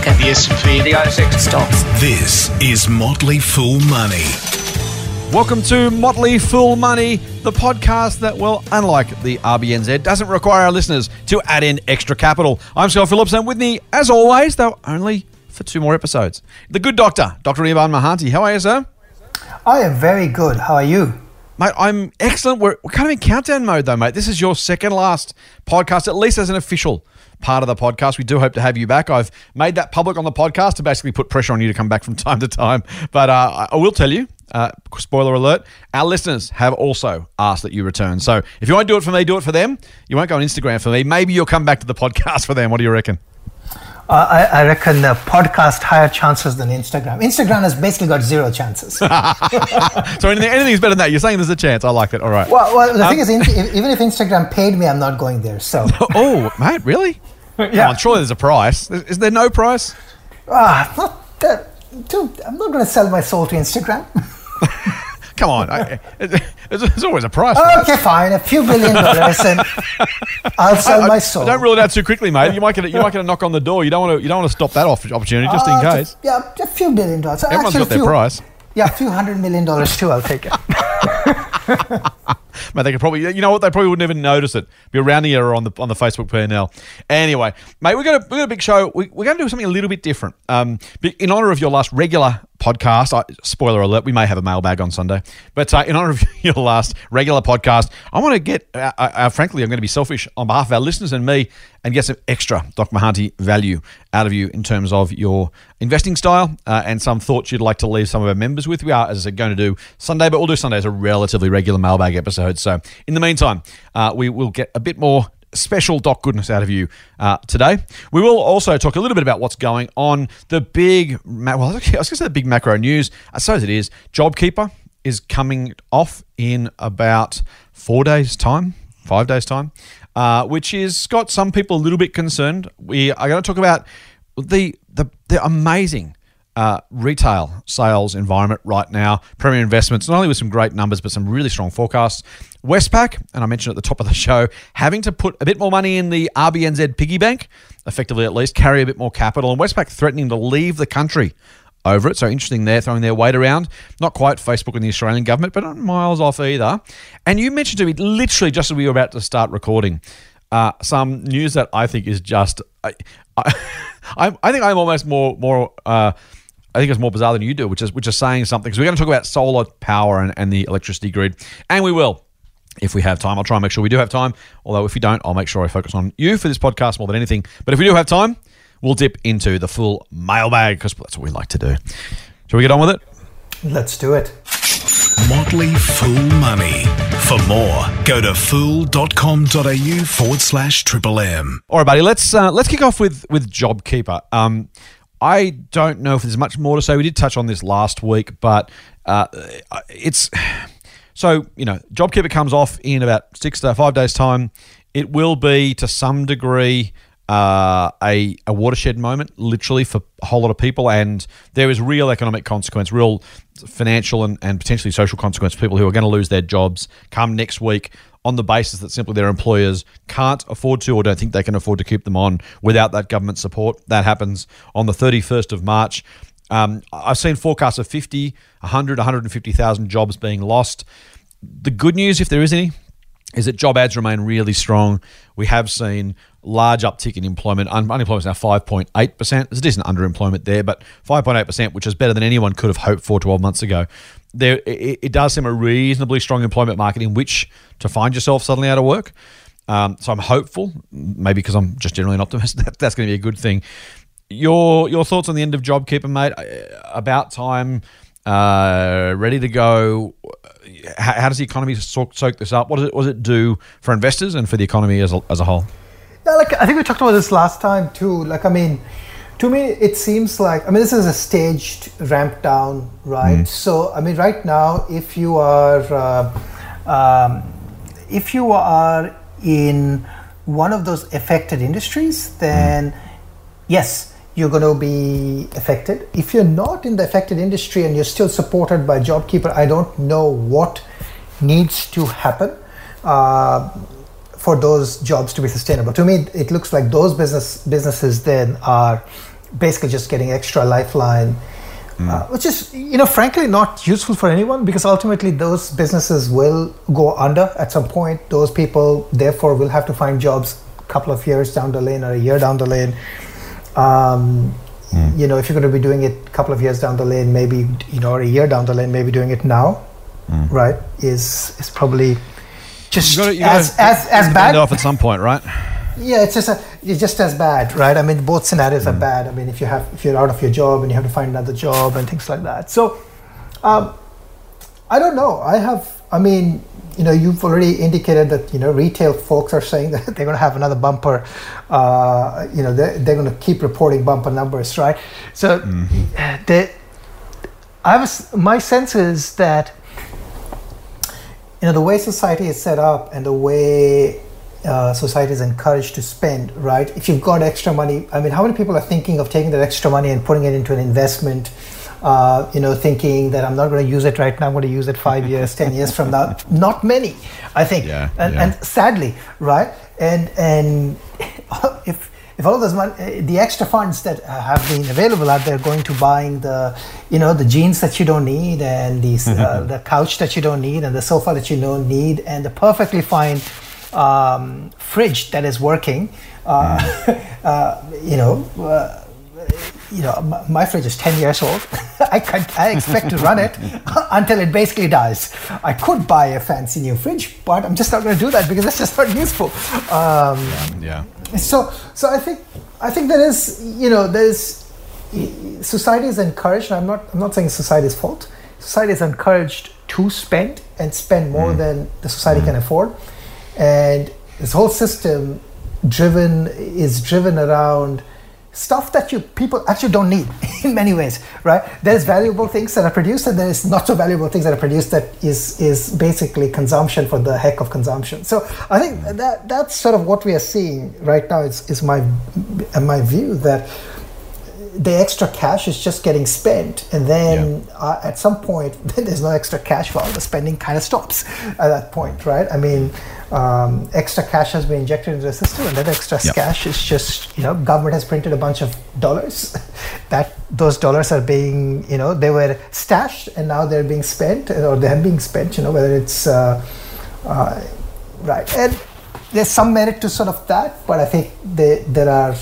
market, the S&P, the ASX stocks. This is Motley Fool Money. Welcome to Motley Fool Money, the podcast that, well, unlike the RBNZ, doesn't require our listeners to add in extra capital. I'm Scott Phillips, and with me, as always, though only for two more episodes, the good doctor, Dr. Ivan Mahanti. How are you, sir? I am very good. How are you? Mate, I'm excellent. We're, we're kind of in countdown mode, though, mate. This is your second last podcast, at least as an official part of the podcast. We do hope to have you back. I've made that public on the podcast to basically put pressure on you to come back from time to time. But uh, I will tell you, uh, spoiler alert, our listeners have also asked that you return. So if you won't do it for me, do it for them. You won't go on Instagram for me. Maybe you'll come back to the podcast for them. What do you reckon? Uh, I, I, reckon the podcast higher chances than Instagram. Instagram has basically got zero chances. so anything, anything's better than that. You're saying there's a chance. I like it. All right. Well, well the um, thing is, even if Instagram paid me, I'm not going there. So. oh, mate, really? Yeah. On, surely there's a price. Is there no price? Ah, not that, dude, I'm not going to sell my soul to Instagram. Come on, I, there's always a price. Okay, fine, a few billion dollars, and I'll sell I, my soul. Don't rule it out too quickly, mate. You might get a, you might get a knock on the door. You don't want to you don't want to stop that opportunity just uh, in case. Yeah, a few billion dollars. Everyone's Actually, got their few, price. Yeah, a few hundred million dollars too. I'll take it. mate, they could probably, you know what, they probably wouldn't even notice it. Be a rounding error on the on the Facebook PNL. Anyway, mate, we got a we got a big show. We, we're going to do something a little bit different. Um, in honor of your last regular podcast. I, spoiler alert: we may have a mailbag on Sunday, but uh, in honor of your last regular podcast, I want to get. Uh, uh, uh, frankly, I'm going to be selfish on behalf of our listeners and me, and get some extra Doc Mahanti value out of you in terms of your investing style uh, and some thoughts you'd like to leave some of our members with. We are, as I said, going to do Sunday, but we'll do Sunday as a relatively regular mailbag episode. So, in the meantime, uh, we will get a bit more special doc goodness out of you uh, today. We will also talk a little bit about what's going on. The big, well, I was going to say the big macro news. I suppose it is. JobKeeper is coming off in about four days' time, five days' time, uh, which is got some people a little bit concerned. We are going to talk about the the, the amazing uh, retail sales environment right now. Premier Investments, not only with some great numbers, but some really strong forecasts. Westpac, and I mentioned at the top of the show, having to put a bit more money in the RBNZ piggy bank, effectively at least, carry a bit more capital, and Westpac threatening to leave the country over it. So interesting there, throwing their weight around. Not quite Facebook and the Australian government, but not miles off either. And you mentioned to me, literally just as we were about to start recording, uh, some news that I think is just. I, I, I think I'm almost more more. Uh, I think it's more bizarre than you do, which is which is saying something. Because we're going to talk about solar power and, and the electricity grid, and we will if we have time. I'll try and make sure we do have time. Although if we don't, I'll make sure I focus on you for this podcast more than anything. But if we do have time, we'll dip into the full mailbag because that's what we like to do. Shall we get on with it? Let's do it. Motley Fool Money. For more, go to fool.com.au forward slash triple M. All right, buddy, let's uh, let's kick off with with JobKeeper. Um, I don't know if there's much more to say. We did touch on this last week, but uh, it's so you know, JobKeeper comes off in about six to five days' time. It will be to some degree uh, a, a watershed moment, literally for a whole lot of people, and there is real economic consequence, real financial and, and potentially social consequence people who are going to lose their jobs come next week on the basis that simply their employers can't afford to or don't think they can afford to keep them on without that government support. That happens on the 31st of March. Um, I've seen forecasts of 50, 100, 150,000 jobs being lost. The good news, if there is any, is that job ads remain really strong. We have seen large uptick in employment. Un- unemployment is now 5.8%. There's a decent underemployment there, but 5.8%, which is better than anyone could have hoped for 12 months ago. There, it, it does seem a reasonably strong employment market in which to find yourself suddenly out of work. Um, so I'm hopeful, maybe because I'm just generally an optimist, that that's going to be a good thing. Your your thoughts on the end of JobKeeper, mate? Uh, about time, uh, ready to go. How, how, does the economy soak, soak this up? What does it, what does it do for investors and for the economy as a, as a whole? Like I think we talked about this last time too. Like I mean, to me, it seems like I mean this is a staged ramp down, right? Mm. So I mean, right now, if you are uh, um, if you are in one of those affected industries, then mm. yes, you're going to be affected. If you're not in the affected industry and you're still supported by JobKeeper, I don't know what needs to happen uh, for those jobs to be sustainable. To me, it looks like those business businesses then are basically just getting extra lifeline. Uh, which is, you know, frankly not useful for anyone because ultimately those businesses will go under at some point. Those people, therefore, will have to find jobs a couple of years down the lane or a year down the lane. Um, You know, if you're going to be doing it a couple of years down the lane, maybe you know, or a year down the lane, maybe doing it now, right? Is is probably just You gotta- you as, gotta as as end bad. off at some point, right? Yeah, it's just a, it's just as bad, right? I mean, both scenarios are bad. I mean, if you have if you're out of your job and you have to find another job and things like that. So, um, I don't know. I have. I mean, you know, you've already indicated that you know retail folks are saying that they're going to have another bumper. Uh, you know, they're, they're going to keep reporting bumper numbers, right? So, they, I was my sense is that you know the way society is set up and the way uh, society is encouraged to spend right? If you've got extra money i mean how many people are thinking of taking that extra money and putting it into an investment? Uh, you know thinking that i'm not going to use it right now i'm going to use it five years ten years from now. Not many i think. Yeah, and, yeah. and sadly right? And and if if all those money, uh, the extra funds that uh, have been available out there going to buying the, you know, the jeans that you don't need and the uh, the couch that you don't need and the sofa that you don't need and the perfectly fine um, fridge that is working, uh, uh, you know. Uh, you know, my, my fridge is 10 years old. I, can, I expect to run it until it basically dies. I could buy a fancy new fridge, but I'm just not going to do that because that's just not useful. Um, Yeah. So so i think i think there is you know there's society is encouraged i'm not i'm not saying society's fault. Society is encouraged to spend and spend more mm. than the society can mm. afford. And this whole system driven is driven around stuff that you people actually don't need in many ways right? There's valuable things that are produced and there's not so valuable things that are produced that is is basically consumption for the heck of consumption. So i think that that's sort of what we are seeing right now is, is my my view that the extra cash is just getting spent and then uh, at some point there's no extra cash well the spending kind of stops at that point right? I mean um, extra cash has been injected into the system and that extra cash is just you know government has printed a bunch of dollars. That those dollars are being you know they were stashed and now they're being spent or they're being spent you know whether it's uh, uh, right. And there's some merit to sort of that but i think they, there are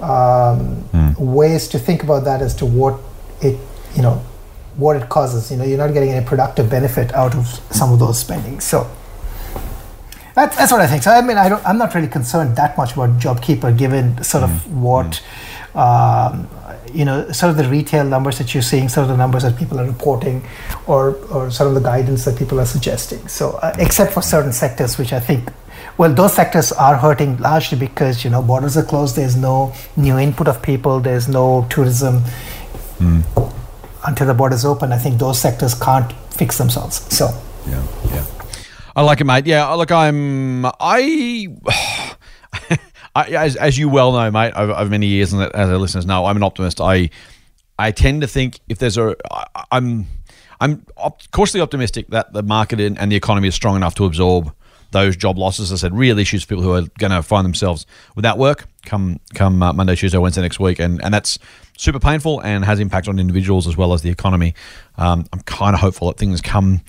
um, ways to think about that as to what it you know what it causes. You know you're not getting any productive benefit out of some of those spending so that's, that's what I think. So I mean, I don't, I'm not really concerned that much about JobKeeper, given sort of what, um, you know, sort of the retail numbers that you're seeing, sort of the numbers that people are reporting, or or sort of the guidance that people are suggesting. So uh, except for certain sectors, which I think, well, those sectors are hurting largely because you know borders are closed. There's no new input of people. There's no tourism. Until the borders open, I think those sectors can't fix themselves. So. Yeah, yeah. I like it, mate. Yeah, look, I'm I. I, as, as you well know, mate, over, over many years, and as our listeners know, I'm an optimist. I I tend to think if there's a, I, I'm I'm op- cautiously optimistic that the market and and the economy is strong enough to absorb those job losses. I said, real issues for people who are going to find themselves without work come come uh, Monday, Tuesday, Wednesday next week, and and that's super painful and has impact on individuals as well as the economy. Um, I'm kind of hopeful that things come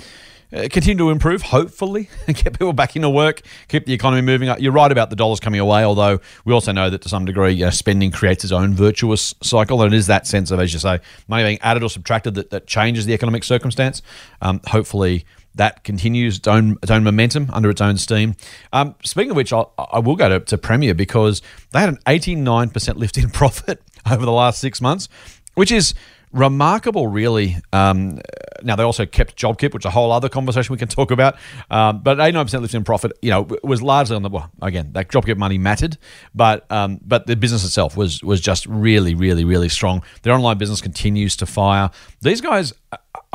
uh, continue to improve, hopefully, and get people back into work, keep the economy moving. You're right about the dollars coming away, although we also know that to some degree, know, spending creates its own virtuous cycle. And it is that sense of, as you say, money being added or subtracted that, that changes the economic circumstance. Um, hopefully, that continues its own, its own momentum under its own steam. Um, speaking of which, I'll, I will go to, to Premier because they had an 89% lift in profit over the last six months, which is remarkable, really. Um, now they also kept JobKeeper, which is a whole other conversation we can talk about. Um, but 89% lift in profit, you know, was largely on the well, again that JobKeeper money mattered, but um, but the business itself was was just really, really, really strong. Their online business continues to fire. These guys.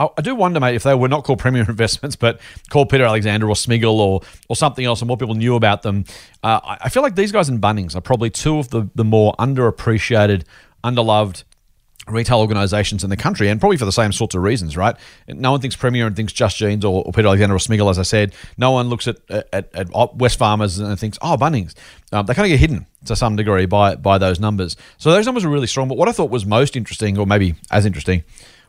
I, I do wonder, mate, if they were not called Premier Investments, but called Peter Alexander or Smiggle or or something else, and more people knew about them. Uh, I I feel like these guys in Bunnings are probably two of the the more underappreciated, underloved, retail organisations in the country, and probably for the same sorts of reasons, right? No one thinks Premier and thinks Just Jeans or, or Peter Alexander or Smiggle, as I said. No one looks at at, at Wesfarmers and thinks, oh, Bunnings. Um, they kind of get hidden to some degree by by those numbers. So those numbers are really strong. But what I thought was most interesting, or maybe as interesting,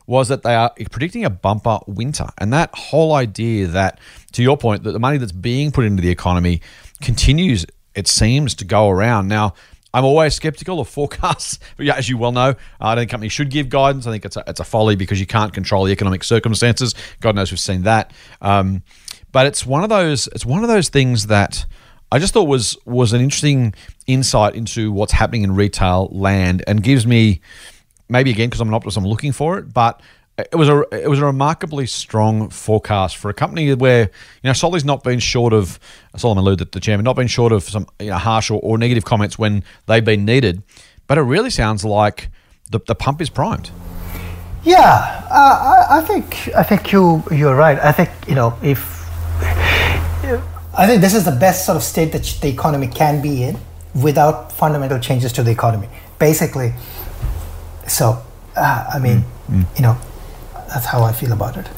was that they are predicting a bumper winter, and that whole idea that, to your point, that the money that's being put into the economy continues. It seems to go around now I'm always skeptical of forecasts, but yeah, as you well know, I don't think companies should give guidance. I think it's a, it's a folly because you can't control the economic circumstances. God knows we've seen that. Um, but it's one of those it's one of those things that I just thought was was an interesting insight into what's happening in retail land and gives me maybe again because I'm an optimist, I'm looking for it, but it was a it was a remarkably strong forecast for a company where you know Solly's not been short of Solomon the, the chairman, not been short of some you know, harsh or, or, negative comments when they've been needed, but it really sounds like the, the pump is primed. Yeah, uh, I, I, think I think you you're right. I think you know if I think this is the best sort of state that the economy can be in without fundamental changes to the economy. Basically, so uh, I mean, mm, mm. you know that's how I feel about it.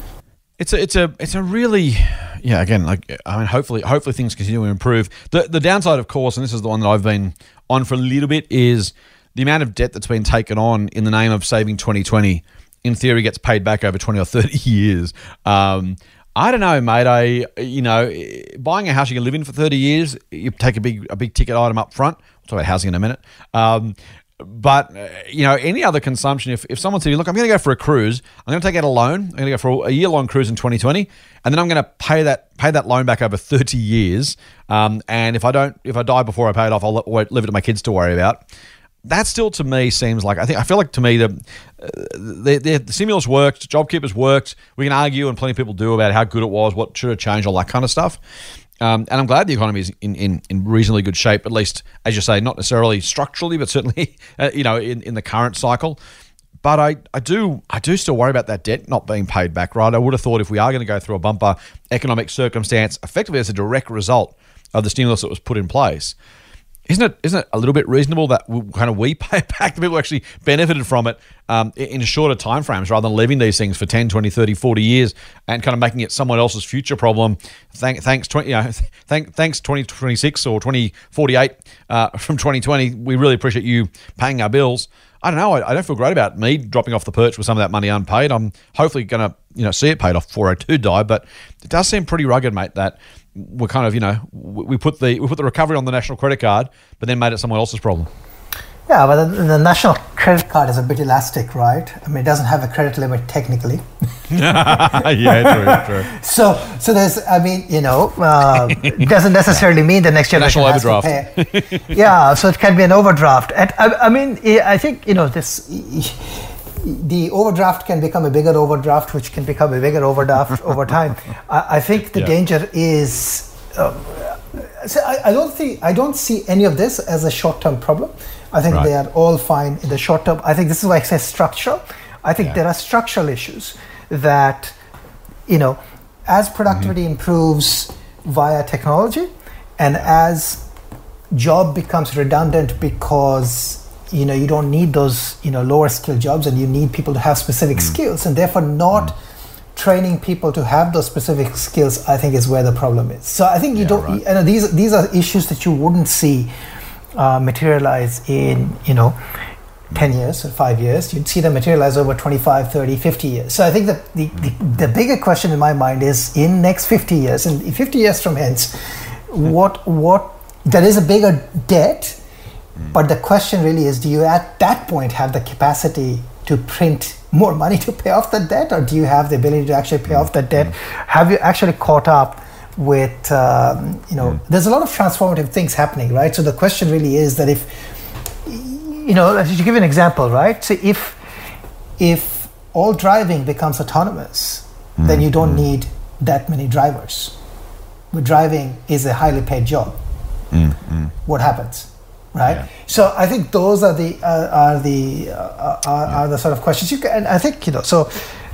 It's a it's a it's a really yeah again like I mean hopefully hopefully things continue to improve. The the downside of course and this is the one that I've been on for a little bit is the amount of debt that's been taken on in the name of saving 2020 in theory gets paid back over 20 or 30 years. Um, I don't know, mate. I you know, buying a house you can live in for thirty years, you take a big a big ticket item up front. We'll talk about housing in a minute. Um, but uh, you know, any other consumption, if, if someone said, "Look, I'm going to go for a cruise. I'm going to take out a loan. I'm going to go for a year long cruise in 2020, and then I'm going to pay that pay that loan back over 30 years. Um, and if I don't, if I die before I pay it off, I'll leave it to my kids to worry about." That still, to me, seems like I think I feel like to me the uh, the, the, the stimulus worked, JobKeepers worked. We can argue, and plenty of people do about how good it was, what should have changed, all that kind of stuff. Um, and I'm glad the economy is in, in, in reasonably good shape, at least, as you say, not necessarily structurally, but certainly, uh, you know, in, in the current cycle. But I, I do I do still worry about that debt not being paid back, right? I would have thought if we are going to go through a bumper economic circumstance, effectively as a direct result of the stimulus that was put in place, isn't it isn't it a little bit reasonable that we, kind of we pay back the people who actually benefited from it um, in shorter time frames rather than leaving these things for 10 20 30 40 years and kind of making it someone else's future problem Thank, thanks 20 you know, thank, thanks 2026 or 2048 uh, from 2020 we really appreciate you paying our bills I don't know. I, I, don't feel great about me dropping off the perch with some of that money unpaid. I'm hopefully going to, you know, see it paid off before I do die. But it does seem pretty rugged, mate. That we're kind of you know we put the we put the recovery on the national credit card, but then made it someone else's problem. Yeah, but the, the, national credit card is a bit elastic, right? I mean, it doesn't have a credit limit technically. yeah, true, true. So, so there's, I mean, you know, uh, it doesn't necessarily mean the next generation national has overdraft. to pay. yeah, so it can be an overdraft. And, I, I mean, I think you know this the overdraft can become a bigger overdraft, which can become a bigger overdraft over time. I, I think the yeah. danger is. Uh, so I, I, don't think I don't see any of this as a short-term problem. I think right. they are all fine in the short term. I think this is why I say structural. I think yeah. there are structural issues that, you know, as productivity mm-hmm. improves via technology, and as job becomes redundant because you know you don't need those you know lower skill jobs and you need people to have specific mm. skills. And therefore not mm. training people to have those specific skills i think is where the problem is. So i think you yeah, don't right. you know these these are issues that you wouldn't see uh, materialize in you know 10 years or 5 years. You'd see them materialize over 25 30 50 years. So i think that the, the, the bigger question in my mind is in next 50 years and 50 years from hence what what there is a bigger debt but the question really is do you at that point have the capacity to print more money to pay off the debt, or do you have the ability to actually pay off the debt? Mm-hmm. Have you actually caught up with, um, you know, mm-hmm. there's a lot of transformative things happening, right? So the question really is that if, you know, to give you an example, right? So if, if all driving becomes autonomous, mm-hmm. then you don't mm-hmm. need that many drivers. But driving is a highly paid job. Mm-hmm. What happens? Right? Yeah. So I think those are the uh, are the uh, are, yeah. are, the sort of questions you can. And I think you know, so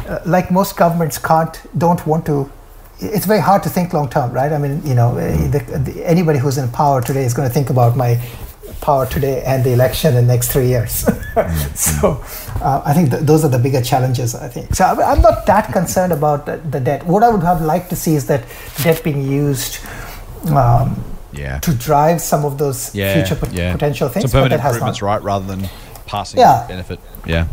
uh, like most governments can't don't want to. It's very hard to think long term, right? I mean, you know, mm. the, the, anybody who's in power today is going to think about my power today and the election in the next three years. mm. So uh, I think th- those are the bigger challenges. I think so. I'm not that concerned about the, the debt. What I would have liked to see is that debt being used. Um, Yeah. To drive some of those Yeah, future pot- yeah. potential things, Some but permanent that has improvements, not. right, rather than passing Yeah. benefit. Yeah.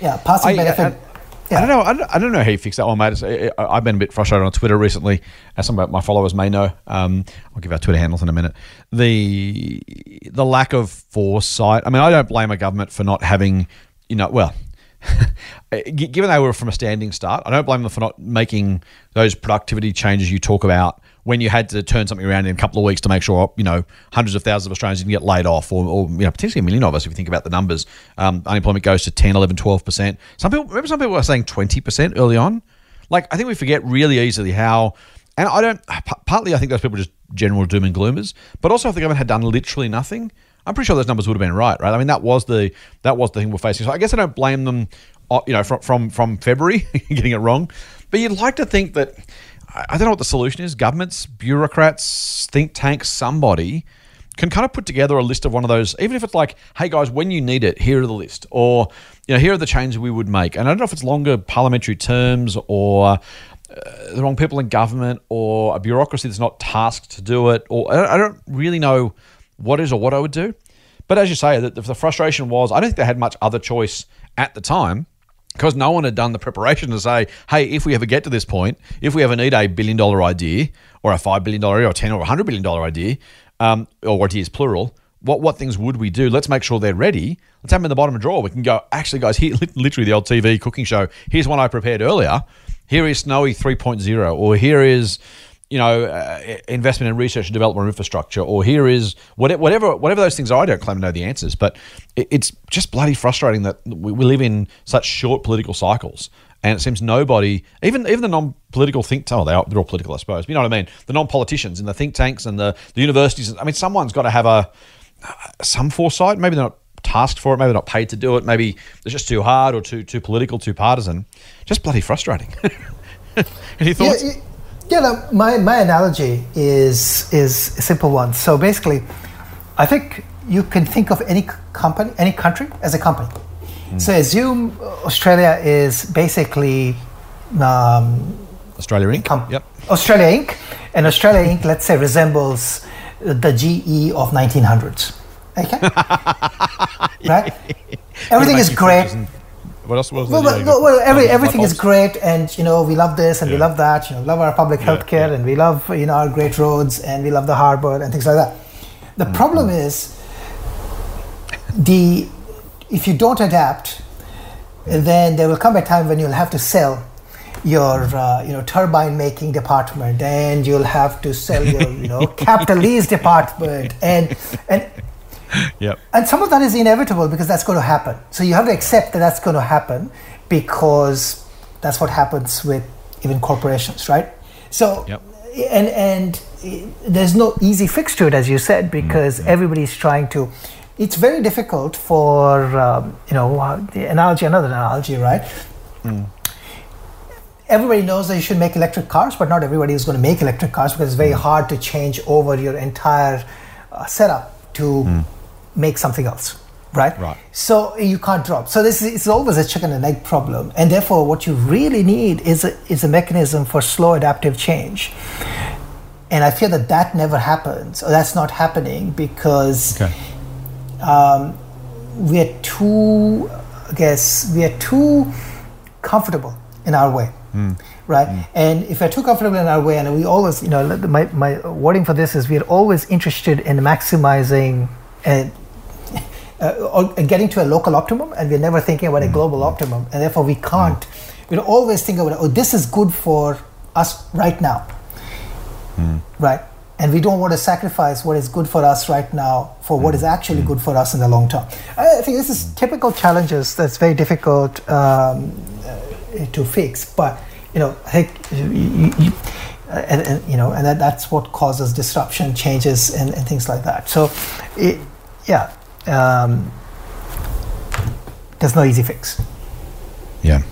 Yeah, passing I- benefit. I- I don't know. I don't, I don't know how you fix that one, mate. It's, I, I've been a bit frustrated on Twitter recently, as some of my followers may know. Um, I'll give our Twitter handles in a minute. The the lack of foresight. I mean, I don't blame a government for not having, you know, well, given they were from a standing start, I don't blame them for not making those productivity changes you talk about when you had to turn something around in a couple of weeks to make sure you know hundreds of thousands of Australians didn't get laid off, or, or you know potentially a million of us if you think about the numbers. Um, unemployment goes to 10, 11, 12 percent. Some people remember some people were saying twenty percent early on. Like I think we forget really easily how. And I don't. p- Partly, I think those people just general doom and gloomers. But also, if the government had done literally nothing, I'm pretty sure those numbers would have been right. Right. I mean, that was the that was the thing we're facing. So I guess I don't blame them. uh, You know, from from from February getting it wrong. But you'd like to think that I don't know what the solution is. Governments, bureaucrats, think tanks, somebody can kind of put together a list of one of those, even if it's like, hey guys, when you need it, here are the list, or you know, here are the changes we would make. And I don't know if it's longer parliamentary terms or uh, the wrong people in government or a bureaucracy that's not tasked to do it, or I don't, I don't really know what is or what I would do. But as you say, the, the frustration was I don't think they had much other choice at the time because no one had done the preparation to say, hey, if we ever get to this point, if we ever need a billion dollar idea or a five billion dollar or ten or a hundred billion dollar idea, um, or ideas plural, what what things would we do? Let's make sure they're ready. Let's have them in the bottom of the drawer. We can go. Actually, guys, here literally the old TV cooking show. Here's one I prepared earlier. Here is Snowy 3.0, or here is you know, uh, investment in research and development infrastructure, or here is whatever, whatever, whatever those things are. I don't claim to know the answers, but it's just bloody frustrating that we, we live in such short political cycles, and it seems nobody, even even the non-political think, oh, they are, they're all political, I suppose. You know what I mean? The non-politicians and the think tanks and the, the universities. I mean, someone's got to have a some foresight. Maybe they're not tasked for it. Maybe they're not paid to do it. Maybe it's just too hard or too too political, too partisan. Just bloody frustrating. Any thoughts? Yeah, yeah no, my, my analogy is is a simple one. So basically, I think you can think of any company, any country as a company. So assume Australia is basically um, Australia Inc. com- Yep. Australia Inc. And Australia Inc. Let's say resembles the GE of 1900s. Okay, right? Everything is great. What else was Well, well, well, well, every, everything is great, and you know we love this and we love that. You know, love our public health care, yeah. and we love you know our great roads, and we love the harbour and things like that. The Mm-hmm. problem is the if you don't adapt, then there will come a time when you'll have to sell your uh, you know turbine making department, and you'll have to sell your you know capital lease department, and and Yep. and some of that is inevitable because that's going to happen. So you have to accept that that's going to happen because that's what happens with even corporations, right? So, Yep. and and there's no easy fix to it, as you said, because everybody's trying to. It's very difficult for um, you know uh, the analogy, another analogy, right? everybody knows that you should make electric cars, but not everybody is going to make electric cars because it's very hard to change over your entire uh, setup to make something else, right? Right. So you can't drop. So this is it's always a chicken and egg problem, and therefore what you really need is a, is a mechanism for slow adaptive change. And I fear that that never happens, or that's not happening because Okay. Um, we are too, I guess, we are too comfortable in our way, hmm. right? Hmm. And if we're too comfortable in our way, and we always, you know, my, my wording for this is we're always interested in maximizing and uh, or getting to a local optimum, and we're never thinking about a global optimum, and therefore we can't. We always think about, oh, this is good for us right now, right? And we don't want to sacrifice what is good for us right now for what is actually good for us in the long term. I think this is typical challenges that's very difficult um, uh, to fix, but you know, I think you, you, you, uh, and, and you know, and that, that's what causes disruption, changes, and, and things like that. So, it, yeah, um, there's no easy fix. Yeah.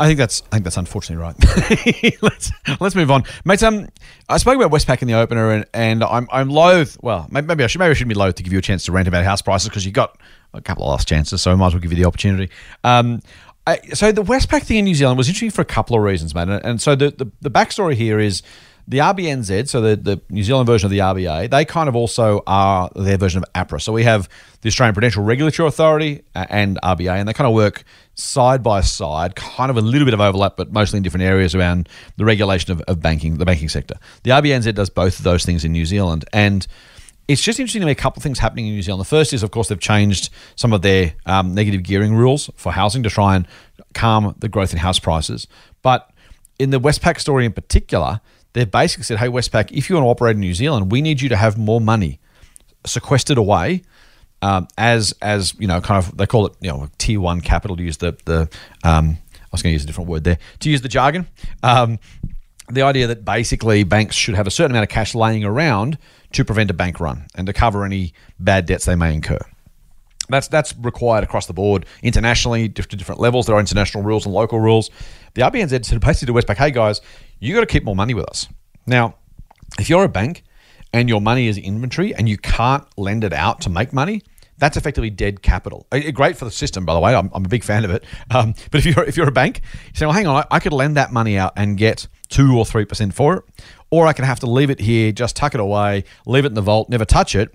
I think that's I think that's unfortunately right. let's let's move on, mate. Um, I spoke about Westpac in the opener, and, and I'm I'm loath. Well, maybe I should maybe I shouldn't be loath to give you a chance to rant about house prices because you got a couple of last chances, so I might as well give you the opportunity. Um, I, so the Westpac thing in New Zealand was interesting for a couple of reasons, mate. And, and so the, the the backstory here is the RBNZ, so the, the New Zealand version of the RBA, they kind of also are their version of APRA. So we have the Australian Prudential Regulatory Authority and RBA, and they kind of work side by side, kind of a little bit of overlap, but mostly in different areas around the regulation of, of banking, the banking sector. The RBNZ does both of those things in New Zealand, and it's just interesting to me a couple of things happening in New Zealand. The first is, of course, they've changed some of their um, negative gearing rules for housing to try and calm the growth in house prices. But in the Westpac story in particular, they've basically said, hey, Westpac, if you want to operate in New Zealand, we need you to have more money sequestered away um, as, as you know, kind of, they call it, you know, tier one capital to use the, the um, I was going to use a different word there, to use the jargon. Um, the idea that basically banks should have a certain amount of cash laying around to prevent a bank run and to cover any bad debts they may incur. That's that's required across the board internationally, to different levels. There are international rules and local rules. The RBNZ said basically to Westpac, hey guys, you got to keep more money with us. Now, if you're a bank and your money is inventory and you can't lend it out to make money, that's effectively dead capital. Great for the system, by the way. I'm, I'm a big fan of it. Um, but if you're if you're a bank, you say, well, hang on, I, I could lend that money out and get two or three percent for it, or I can have to leave it here, just tuck it away, leave it in the vault, never touch it.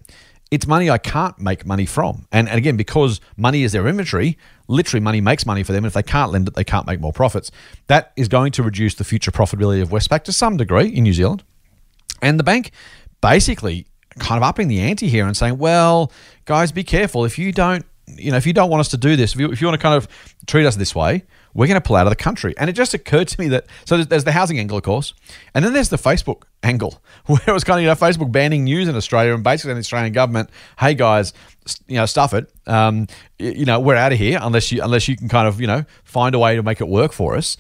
It's money I can't make money from. And, and again, because money is their inventory, literally money makes money for them. And if they can't lend it, they can't make more profits. That is going to reduce the future profitability of Westpac to some degree in New Zealand. And the bank basically kind of upping the ante here and saying, well, guys, be careful. If you don't, you know, if you don't want us to do this, if you, if you want to kind of treat us this way, we're going to pull out of the country. And it just occurred to me that so there's, the housing angle, of course, and then there's the Facebook angle, where it was kind of you know Facebook banning news in Australia and basically the Australian government, hey guys, you know, stuff it, um, you know, we're out of here unless you unless you can kind of you know find a way to make it work for us.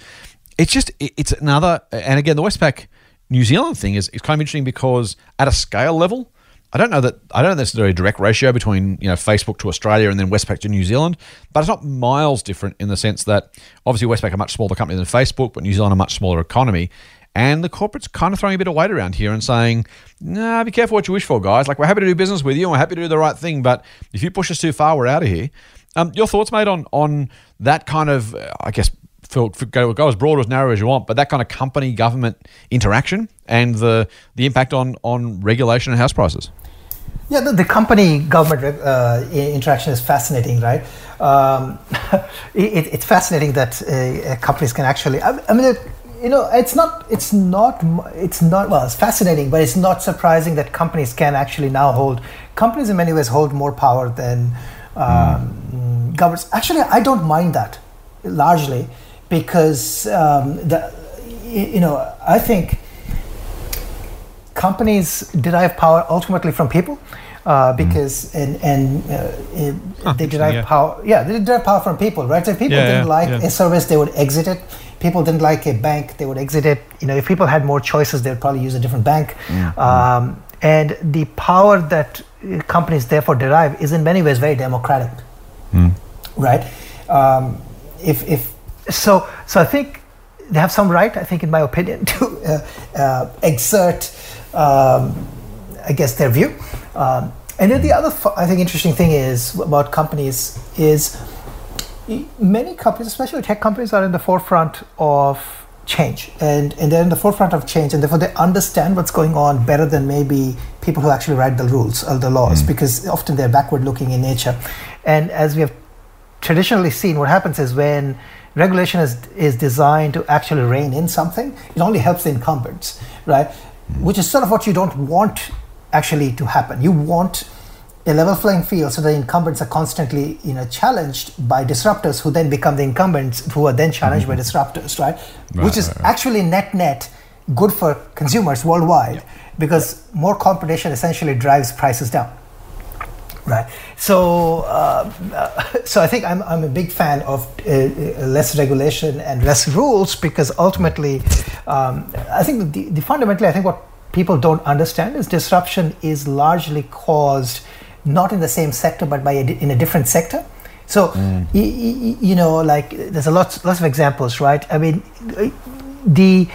It's just it's another, and again, the Westpac New Zealand thing is, is kind of interesting because at a scale level I don't know that I don't know there's a direct ratio between you know Facebook to Australia and then Westpac to New Zealand, but it's not miles different in the sense that obviously Westpac are much smaller company than Facebook, but New Zealand are a much smaller economy. And the corporate's kind of throwing a bit of weight around here and saying, nah, be careful what you wish for, guys. Like, we're happy to do business with you and we're happy to do the right thing, but if you push us too far, we're out of here. Um, your thoughts, mate, on on that kind of, I guess, for, for go, go as broad or as narrow as you want, but that kind of company government interaction and the the impact on on regulation and house prices. Yeah, the, the company government uh, interaction is fascinating, right? Um, it, it's fascinating that uh, companies can actually. I, I mean, you know, it's not, it's not, it's not. Well, it's fascinating, but it's not surprising that companies can actually now hold. Companies, in many ways, hold more power than um, mm. governments. Actually, I don't mind that largely because um, the, you know, I think companies derive power ultimately from people uh, because mm. and and uh, huh, they derive yeah. power. Yeah, they derive power from people, right? So if people yeah, didn't like a service, they would exit it. People didn't like a bank, they would exit it. You know, if people had more choices, they would probably use a different bank. Mm. Um, and the power that companies therefore derive is in many ways very democratic, mm. right? Um, if if so, so I think they have some right, I think, in my opinion, to uh, uh, exert um, I guess their view. Um, and then the other, I think, interesting thing is about companies is many companies, especially tech companies, are in the forefront of change, and and they're in the forefront of change, and therefore they understand what's going on better than maybe people who actually write the rules or the laws, mm. because often they're backward-looking in nature. And as we have traditionally seen, what happens is when regulation is is designed to actually rein in something, it only helps the incumbents, right? which is sort of what you don't want actually to happen. You want a level playing field so the incumbents are constantly you know challenged by disruptors who then become the incumbents who are then challenged mm-hmm. by disruptors right? right which is right, right. actually net net good for consumers worldwide yeah. because more competition essentially drives prices down right so uh, so i think i'm, I'm a big fan of uh, uh, less regulation and less rules because ultimately um, i think the, the fundamentally i think what people don't understand is disruption is largely caused not in the same sector but by a, in a different sector So, mm. y- y- you know, like there's a lot, lots of examples, right? I mean, the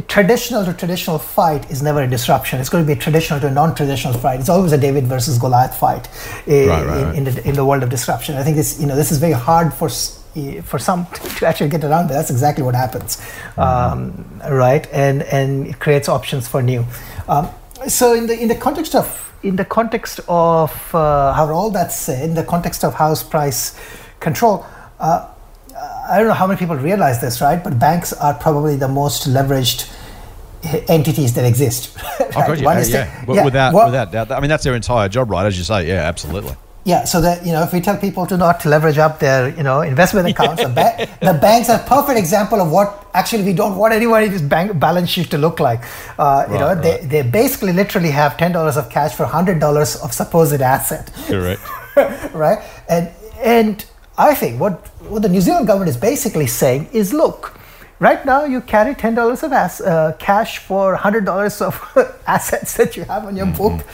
traditional to traditional fight is never a disruption. It's going to be a traditional to a non-traditional fight. It's always a David versus Goliath fight eh, Right, right, in, right. in, the, in the world of disruption. I think this, you know, this is very hard for eh, for some to actually get around. But that's exactly what happens, um, right? And and it creates options for new. Um, so in the in the context of in the context of uh, how all that's said, in the context of house price control. Uh, I don't know how many people realize this, right? But banks are probably the most leveraged entities that exist. Oh. God, yeah, yeah, yeah. Yeah, Without, well- without doubt. I mean, that's their entire job, right? As you say, yeah, absolutely. Yeah, so that you know, if we tell people to not leverage up their you know investment accounts, the, ba- the banks are a perfect example of what actually we don't want anybody's bank balance sheet to look like. Uh, you know, Right, they, they basically literally have ten dollars of cash for hundred dollars of supposed asset. Correct. right? And and I think what what the New Zealand government is basically saying is, look, right now you carry ten dollars of ass, uh, cash for hundred dollars of assets that you have on your book.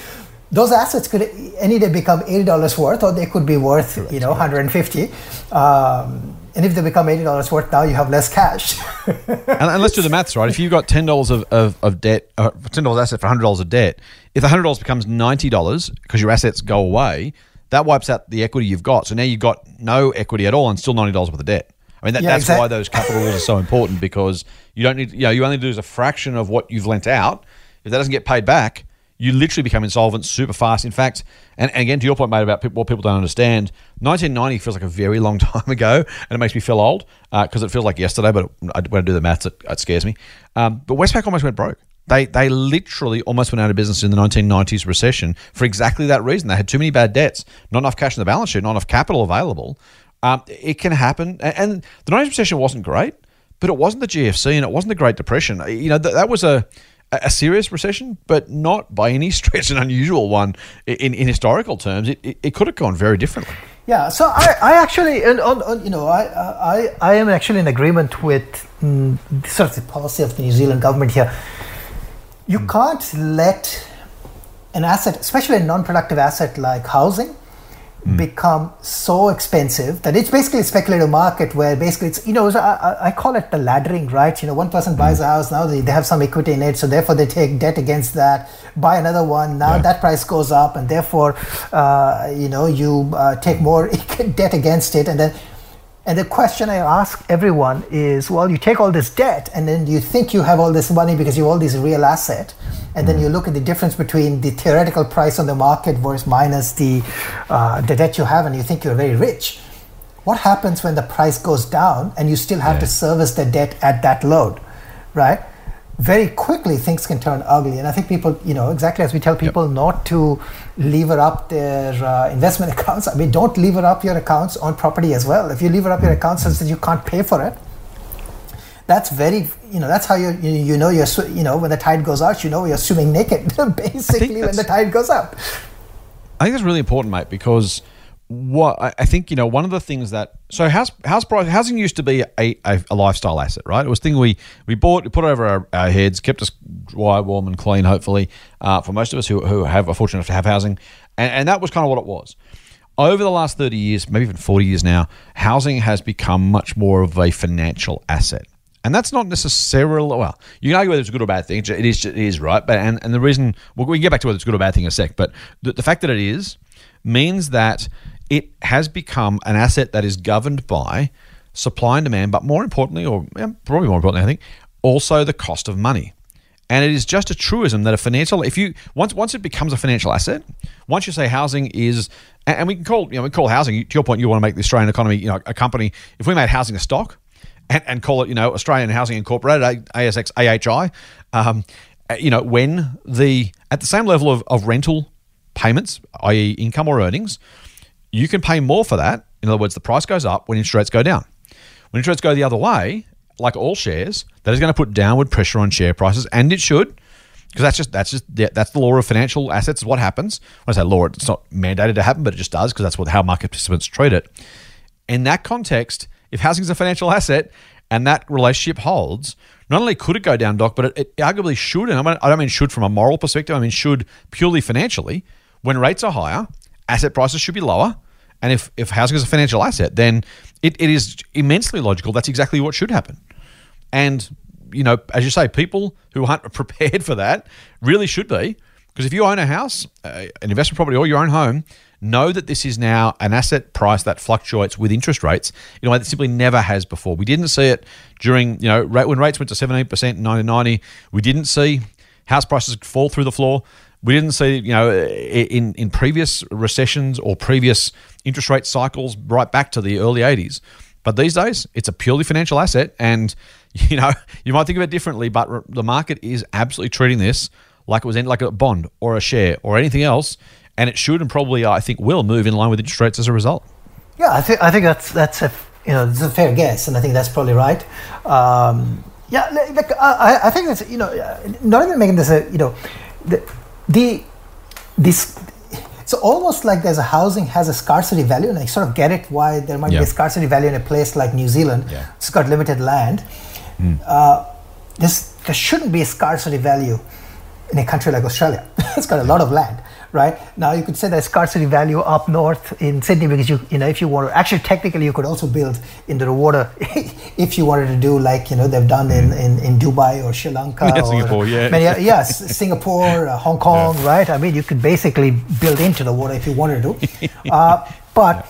Those assets could any day become eighty dollars worth, or they could be worth you know one hundred and fifty. Um, and if they become eighty dollars worth, now you have less cash. and, and let's do the maths, right? If you've got ten dollars of, of, of debt, uh, ten dollars asset for hundred dollars of debt, if the hundred dollars becomes ninety dollars because your assets go away, that wipes out the equity you've got. So now you've got no equity at all and still ninety dollars worth of debt. I mean, that, Yeah, that's exact- why those capital rules are so important because you don't need, you know, you only lose a fraction of what you've lent out. If that doesn't get paid back, you literally become insolvent super fast. In fact, and, and again, to your point, mate, about people, what people don't understand, 1990 feels like a very long time ago, and it makes me feel old because it feels like yesterday. But I, when I do the maths, it, it scares me. Um, but Westpac almost went broke. They they literally almost went out of business in the 1990s recession for exactly that reason. They had too many bad debts, not enough cash in the balance sheet, not enough capital available. Um, it can happen, and the 90s recession wasn't great, but it wasn't the GFC and it wasn't the Great Depression. You know, th- that was a a serious recession, but not by any stretch an unusual one in, in historical terms. It, it, it could have gone very differently. Yeah, so I, I actually, and on, on, you know, I, I, I am actually in agreement with mm, sort of the policy of the New Zealand government here. You can't let an asset, especially a non-productive asset like housing, become so expensive that it's basically a speculative market where basically it's you know I, I- I call it the laddering right? You know one person buys a house now they, they have some equity in it so therefore they take debt against that buy another one now Yeah. that price goes up and therefore uh, you know you uh, take more debt against it and then and the question I ask everyone is, well, you take all this debt and then you think you have all this money because you have all these real asset, and then you look at the difference between the theoretical price on the market versus minus the uh, the debt you have, and you think you're very rich. What happens when the price goes down and you still have to service the debt at that load, right? Very quickly things can turn ugly, and I think people, you know, exactly as we tell people not to lever up their uh, investment accounts. I mean, don't lever up your accounts on property as well. If you lever up your accounts such that you can't pay for it, that's very, you know, that's how you you, you know you're, you know, when the tide goes out, you know you're swimming naked, basically when the tide goes up. I think that's really important, mate, because what I think you know one of the things that so house house price housing used to be a, a, a lifestyle asset, right? It was thing we we bought, we put over our, our heads, kept us dry, warm, and clean. Hopefully, uh, for most of us who, who have are fortunate enough to have housing, and, and that was kind of what it was. Over the last thirty years, maybe even forty years now, housing has become much more of a financial asset. And that's not necessarily well. You can argue whether it's a good or bad thing. It is, it is right. But and, and the reason well, we can get back to whether it's a good or bad thing in a sec. But the, the fact that it is means that it has become an asset that is governed by supply and demand, but more importantly, or probably more importantly, I think, also the cost of money. And it is just a truism that a financial, if you once once it becomes a financial asset, once you say housing is, and we can call you know we call housing to your point, you want to make the Australian economy, you know, a company. If we made housing a stock, and, and call it, you know, Australian Housing Incorporated, ASX AHI, um, uh, you know, when the at the same level of, of rental payments, i.e., income or earnings, you can pay more for that. In other words, the price goes up when interest rates go down. When interest rates go the other way, like all shares, that is going to put downward pressure on share prices, and it should, because that's just that's just yeah, that's the law of financial assets. Is what happens. When I say law, it's not mandated to happen, but it just does because that's what how market participants treat it. In that context, if housing is a financial asset and that relationship holds, not only could it go down, Doc, but it, it arguably should. And I don't mean should from a moral perspective. I mean should purely financially. When rates are higher, asset prices should be lower, And if, if housing is a financial asset, then it, it is immensely logical. That's exactly what should happen. And, you know, as you say, people who aren't prepared for that really should be. Because if you own a house, uh, an investment property, or your own home, know that this is now an asset price that fluctuates with interest rates in a way that simply never has before. We didn't see it during, you know, when rates went to 17% in 1990. We didn't see house prices fall through the floor. We didn't see, you know, in, in previous recessions or previous interest rate cycles right back to the early 80s. But these days, it's a purely financial asset. And, you know, you might think of it differently, but the market is absolutely treating this like it was in, like a bond or a share or anything else. And it should and probably, I think, will move in line with interest rates as a result. Yeah, I think I think that's that's a you know it's a fair guess, and I think that's probably right. Um, yeah, like, I, I think that's you know not even making this a you know the, the this it's almost like there's a housing has a scarcity value and i sort of get it why there might yeah. be a scarcity value in a place like new zealand yeah. it's got limited land mm. uh, this, there shouldn't be a scarcity value in a country like australia it's got a lot of land right? Now you could say there's scarcity value up north in Sydney because you you know if you want to actually technically you could also build in the water if you wanted to do like you know they've done in, mm. in, in Dubai or Sri Lanka yeah, or Singapore, yeah, many, yes, Singapore, uh, Hong Kong, yeah. right? I mean you could basically build into the water if you wanted to, uh, but.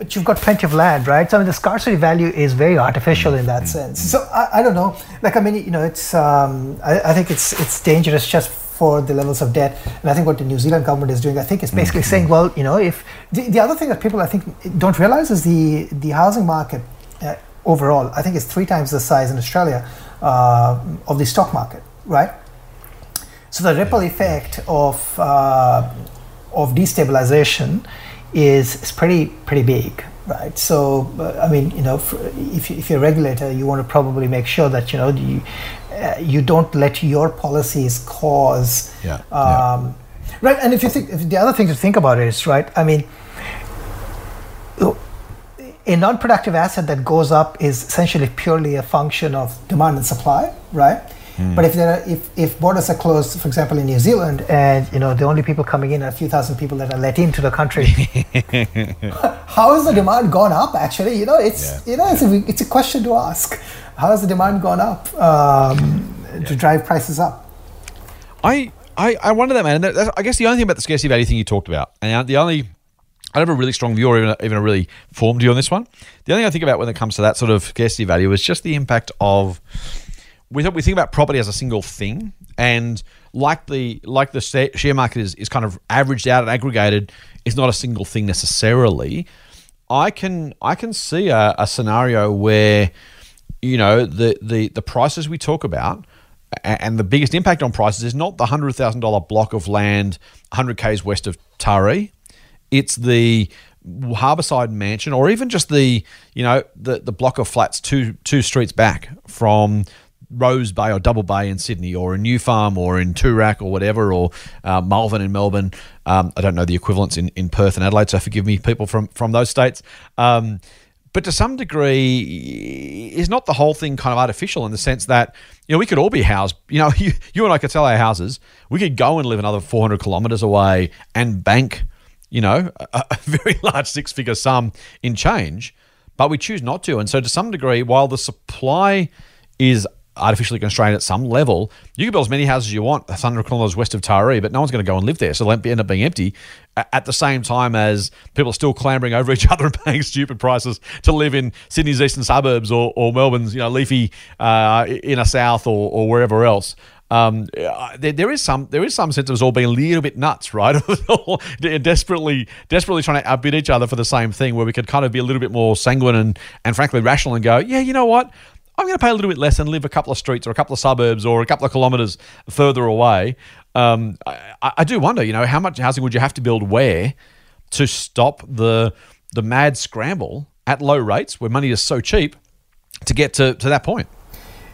But you've got plenty of land, right? So I mean, the scarcity value is very artificial in that mm. sense. So I, I don't know. Like I mean, you know, it's um, I, I think it's it's dangerous just for the levels of debt. And I think what the New Zealand government is doing, I think, is basically mm-hmm. saying, well, you know, if the, the other thing that people I think don't realize is the the housing market uh, overall, I think, is three times the size in Australia uh, of the stock market, right? So the ripple effect of uh, of destabilization is, is pretty pretty big, right? So, uh, I mean, you know, if, if you're a regulator, you want to probably make sure that you know you, uh, you don't let your policies cause. Yeah. Um, yeah. Right, and if you think if the other thing to think about is right. I mean, a non-productive asset that goes up is essentially purely a function of demand and supply, right? Mm. But if there are, if, if borders are closed, for example, in New Zealand, and you know the only people coming in are a few thousand people that are let into the country, how has the demand gone up? Actually, you know, it's yeah. you know it's a, it's a question to ask how has the demand gone up um, yeah. to drive prices up? I, I, I wonder that, man. And I guess the only thing about the scarcity value thing you talked about, and the only, I don't have a really strong view or even a, even a really formed view on this one. The only thing I think about when it comes to that sort of scarcity value is just the impact of, we, we think about property as a single thing, and like the like the share market is, is kind of averaged out and aggregated, it's not a single thing necessarily. I can I can see a, a scenario where you know, the, the, the prices we talk about and the biggest impact on prices is not the $100,000 block of land 100 k's west of Taree. It's the Harbourside Mansion, or even just the you know the the block of flats two two streets back from Rose Bay or Double Bay in Sydney, or in New Farm, or in Toorak, or whatever, or uh, Malvern in Melbourne. Um, I don't know the equivalents in, in Perth and Adelaide, so forgive me, people from from those states. Um, but to some degree, is not the whole thing kind of artificial in the sense that you know we could all be housed. You know, you, you and I could sell our houses. We could go and live another 400 kilometers away and bank, you know, a, a very large six-figure sum in change, but we choose not to. And so, to some degree, while the supply is artificially constrained at some level. You can build as many houses as you want, 100 kilometres west of Taree, but no one's going to go and live there. So they'll end up being empty at the same time as people are still clambering over each other and paying stupid prices to live in Sydney's eastern suburbs or, or Melbourne's, you know, leafy uh, inner south or, or wherever else. Um, there, there is some there is some sense of us all being a little bit nuts, right? desperately desperately trying to outbid each other for the same thing, where we could kind of be a little bit more sanguine and and frankly rational and go, yeah, you know what, I'm going to pay a little bit less and live a couple of streets or a couple of suburbs or a couple of kilometres further away. Um, I, I, do wonder, you know, how much housing would you have to build where to stop the the mad scramble at low rates where money is so cheap to get to, to that point?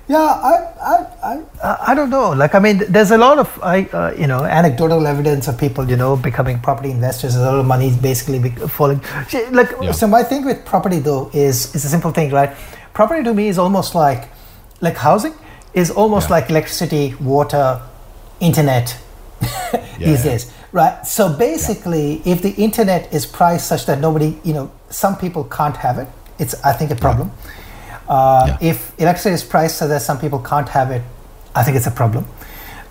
Yeah, I, I, I, I don't know. Like, I mean, there's a lot of, I, uh, you know, anecdotal evidence of people, you know, becoming property investors. A lot of money is basically falling. Like, yeah. so my thing with property though is is a simple thing, right? Property to me is almost like like housing is almost yeah. like electricity, water, internet yeah. these days. right? So basically, if the internet is priced such that nobody, you know, some people can't have it, it's I think a problem. Uh, Yeah. If electricity is priced so that some people can't have it, I think it's a problem.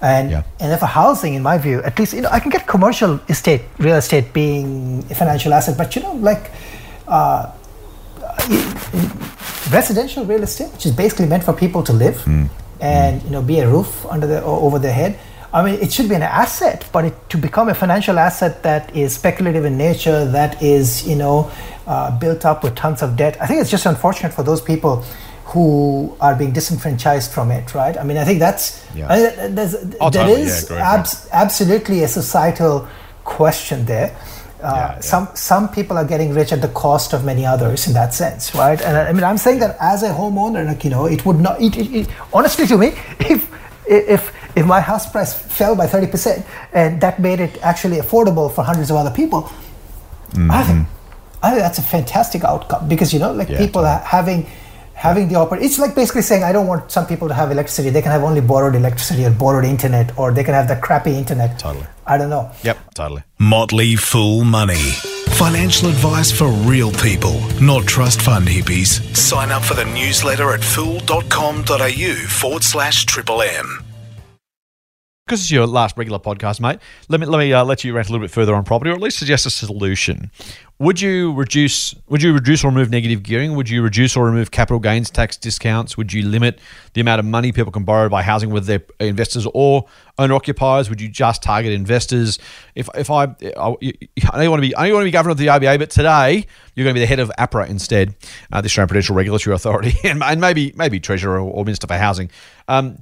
And Yeah. and if a housing, in my view, at least you know, I can get commercial estate, real estate being a financial asset, but you know, like uh, residential real estate, which is basically meant for people to live and you know be a roof under the over their head. I mean, it should be an asset, but it, to become a financial asset that is speculative in nature, that is you know uh, built up with tons of debt. I think it's just unfortunate for those people who are being disenfranchised from it, right? I mean, I think that's Yeah. I think there's, there is yeah, abs- absolutely a societal question there. Uh, Yeah, yeah. Some some people are getting rich at the cost of many others in that sense, right? And I mean, I'm saying that as a homeowner, like you know, it would not. It, it, it, honestly, to me, if if if my house price fell by thirty percent and that made it actually affordable for hundreds of other people, I think I think that's a fantastic outcome because you know, like Mm-hmm. Yeah, people are having having the opportunity. It's like basically saying I don't want some people to have electricity. They can have only borrowed electricity or borrowed internet, or they can have the crappy internet. Totally. I don't know. Yep, totally. Motley Fool Money. Financial advice for real people, not trust fund hippies. Sign up for the newsletter at fool.com.au forward slash triple M. Because it's your last regular podcast, mate. Let me let me uh, let you rant a little bit further on property, or at least suggest a solution. Would you reduce? Would you reduce or remove negative gearing? Would you reduce or remove capital gains tax discounts? Would you limit the amount of money people can borrow by housing with their investors or owner occupiers? Would you just target investors? If if I, I, I know want to be I know you want to be governor of the RBA, but today you're going to be the head of APRA instead, uh, the Australian Prudential Regulatory Authority, and, and maybe maybe treasurer or, or minister for housing. Um,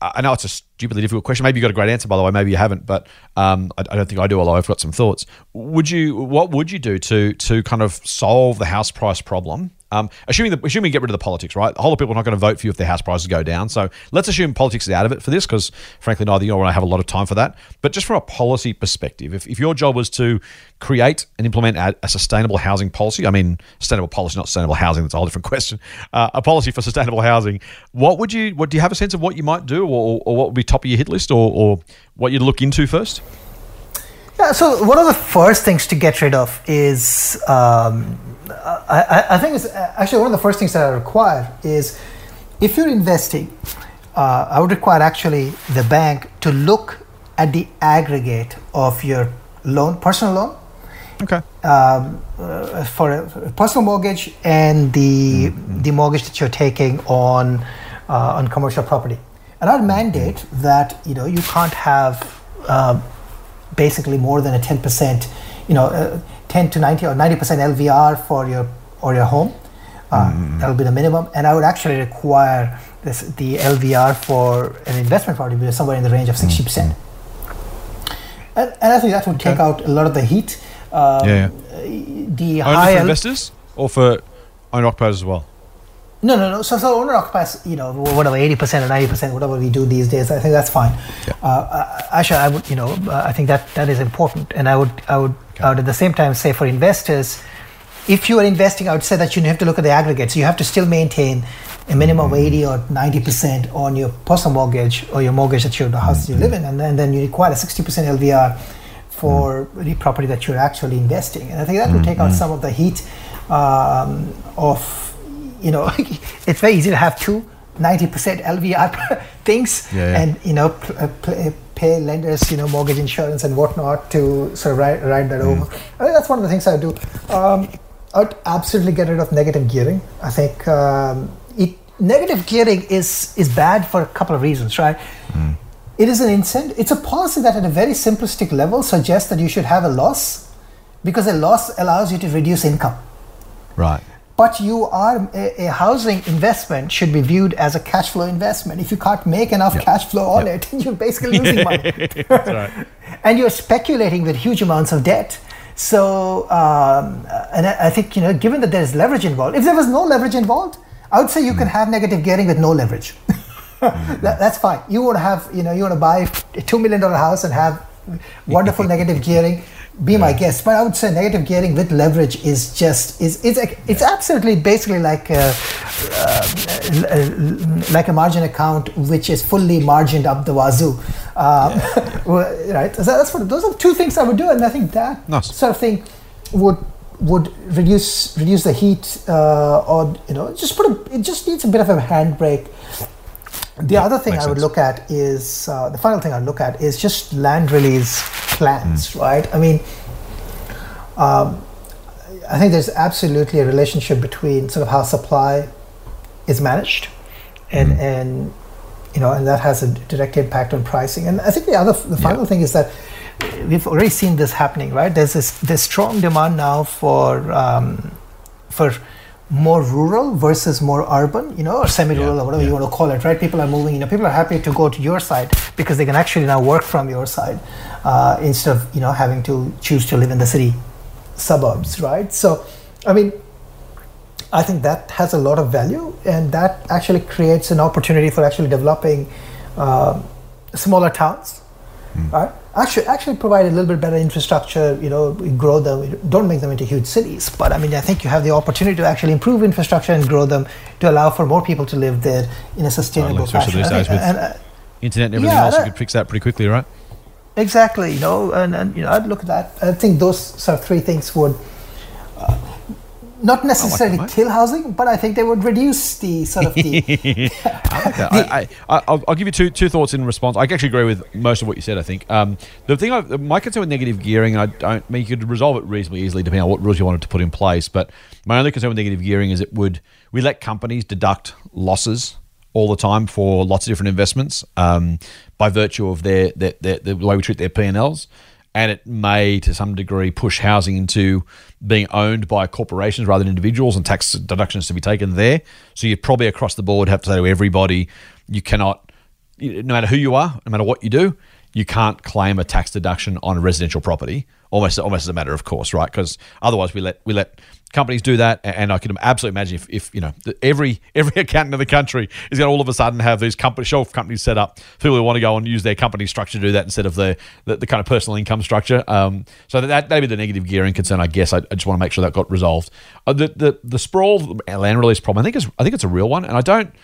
I know it's a stupidly difficult question. Maybe you got a great answer, by the way. Maybe you haven't, but um, I, I don't think I do. Although I've got some thoughts. Would you? What would you do to to kind of solve the house price problem? Um, assuming that assuming we get rid of the politics, right? A whole lot of people are not going to vote for you if their house prices go down. So let's assume politics is out of it for this, because frankly, neither you nor I have a lot of time for that. But just from a policy perspective, if, if your job was to create and implement a, a sustainable housing policy, I mean sustainable policy, not sustainable housing. That's a whole different question. Uh, a policy for sustainable housing. What would you? What do you have a sense of what you might do, or, or what would be top of your hit list, or, or what you'd look into first? Yeah, so one of the first things to get rid of is, um, I, I- I think it's actually one of the first things that I require is if you're investing, uh, I would require actually the bank to look at the aggregate of your loan, personal loan, Okay. um, uh, for a personal mortgage and the the mortgage that you're taking on uh, on commercial property. And I'd mandate that you know you can't have um, basically more than a 10%, you know, uh, 10 to 90 or 90% LVR for your or your home. Uh, That'll be the minimum, and I would actually require this the LVR for an investment property to be somewhere in the range of 60%. And, and I think that would take out a lot of the heat. Um, Yeah, The Only for L- investors or for owner occupiers as well. No, no, no. So, so owner occupies, you know, whatever, eighty percent or ninety percent, whatever we do these days. I think that's fine. Uh, Uh, Asha, I would, you know, uh, I think that that is important, and I would, I would, Would at the same time say for investors, if you are investing, I would say that you have to look at the aggregates. You have to still maintain a minimum of eighty or ninety percent on your personal mortgage or your mortgage that you're the house you live in, and then, then you require a sixty percent LVR for the property that you're actually investing. And I think that will take out some of the heat um, of you know, it's very easy to have two 90% LVR things Yeah, yeah. and, you know, pl- uh, pl- uh, pay lenders, you know, mortgage insurance and whatnot to sort of ride, ride that over. I that's one of the things I do. Um, I'd absolutely get rid of negative gearing. I think um, it, negative gearing is, is bad for a couple of reasons, right? It is an incentive. It's a policy that, at a very simplistic level, suggests that you should have a loss because a loss allows you to reduce income Right. But you are a, a housing investment should be viewed as a cash flow investment. If you can't make enough cash flow on it you're basically losing money. And you're speculating with huge amounts of debt. So um, and I, I think you know given that there's leverage involved if there was no leverage involved i would say you can have negative gearing with no leverage. That, that's fine. You want to have you know you want to buy a two million dollar house and have wonderful negative gearing be my guest but i would say negative gearing with leverage is just is it's it's absolutely basically like a, uh, like a margin account which is fully margined up the wazoo um, Well, right. So that's what those are two things I would do, and I think that Nice. sort of thing would would reduce reduce the heat, uh, or you know, just put a, it just needs a bit of a handbrake. The Yeah, other thing I would sense. look at is uh, the final thing I'd look at is just land release plans, Mm. right? I mean, um, I think there's absolutely a relationship between sort of how supply is managed, and Mm-hmm. and you know, and that has a direct impact on pricing. And I think the other, the final thing is that we've already seen this happening, right? There's this there's strong demand now for um, for more rural versus more urban, you know, or semi-rural Yeah, or whatever yeah. you want to call it, right? People are moving, you know, people are happy to go to your side because they can actually now work from your side uh, instead of, you know, having to choose to live in the city suburbs, right? So, I mean, I think that has a lot of value, and that actually creates an opportunity for actually developing um smaller towns, right? Actually, actually provide a little bit better infrastructure. You know, we grow them. Don't make them into huge cities, but I mean, I think you have the opportunity to actually improve infrastructure and grow them to allow for more people to live there in a sustainable especially fashion. these think- days with- and, uh, Internet and everything Yeah, else, you could fix that pretty quickly, right? Exactly, you know, and, and you know, I'd look at that. I think those sort of three things would not necessarily mate. kill housing, but I think they would reduce the sort of the. I, I, I, I'll, I'll give you two two thoughts in response. I actually agree with most of what you said. I think um, the thing, I, my concern with negative gearing, I don't I mean you could resolve it reasonably easily depending on what rules you wanted to put in place. But my only concern with negative gearing is it would we let companies deduct losses all the time for lots of different investments um, by virtue of their, their, their, the way we treat their P and Ls. And it may, to some degree, push housing into being owned by corporations rather than individuals, and tax deductions to be taken there. So you'd probably across the board have to say to everybody, you cannot no matter who you are, no matter what you do, you can't claim a tax deduction on a residential property. Almost, almost as a matter of course, right? Because otherwise, we let we let companies do that, and I can absolutely imagine if, if you know every every accountant in the country is going to all of a sudden have these company shelf companies set up. People who want to go and use their company structure to do that instead of the the, the kind of personal income structure. Um, so that that may be the negative gearing concern. I guess I, I just want to make sure that got resolved. Uh, the the the sprawl land release problem. I think is I think it's a real one, and I don't.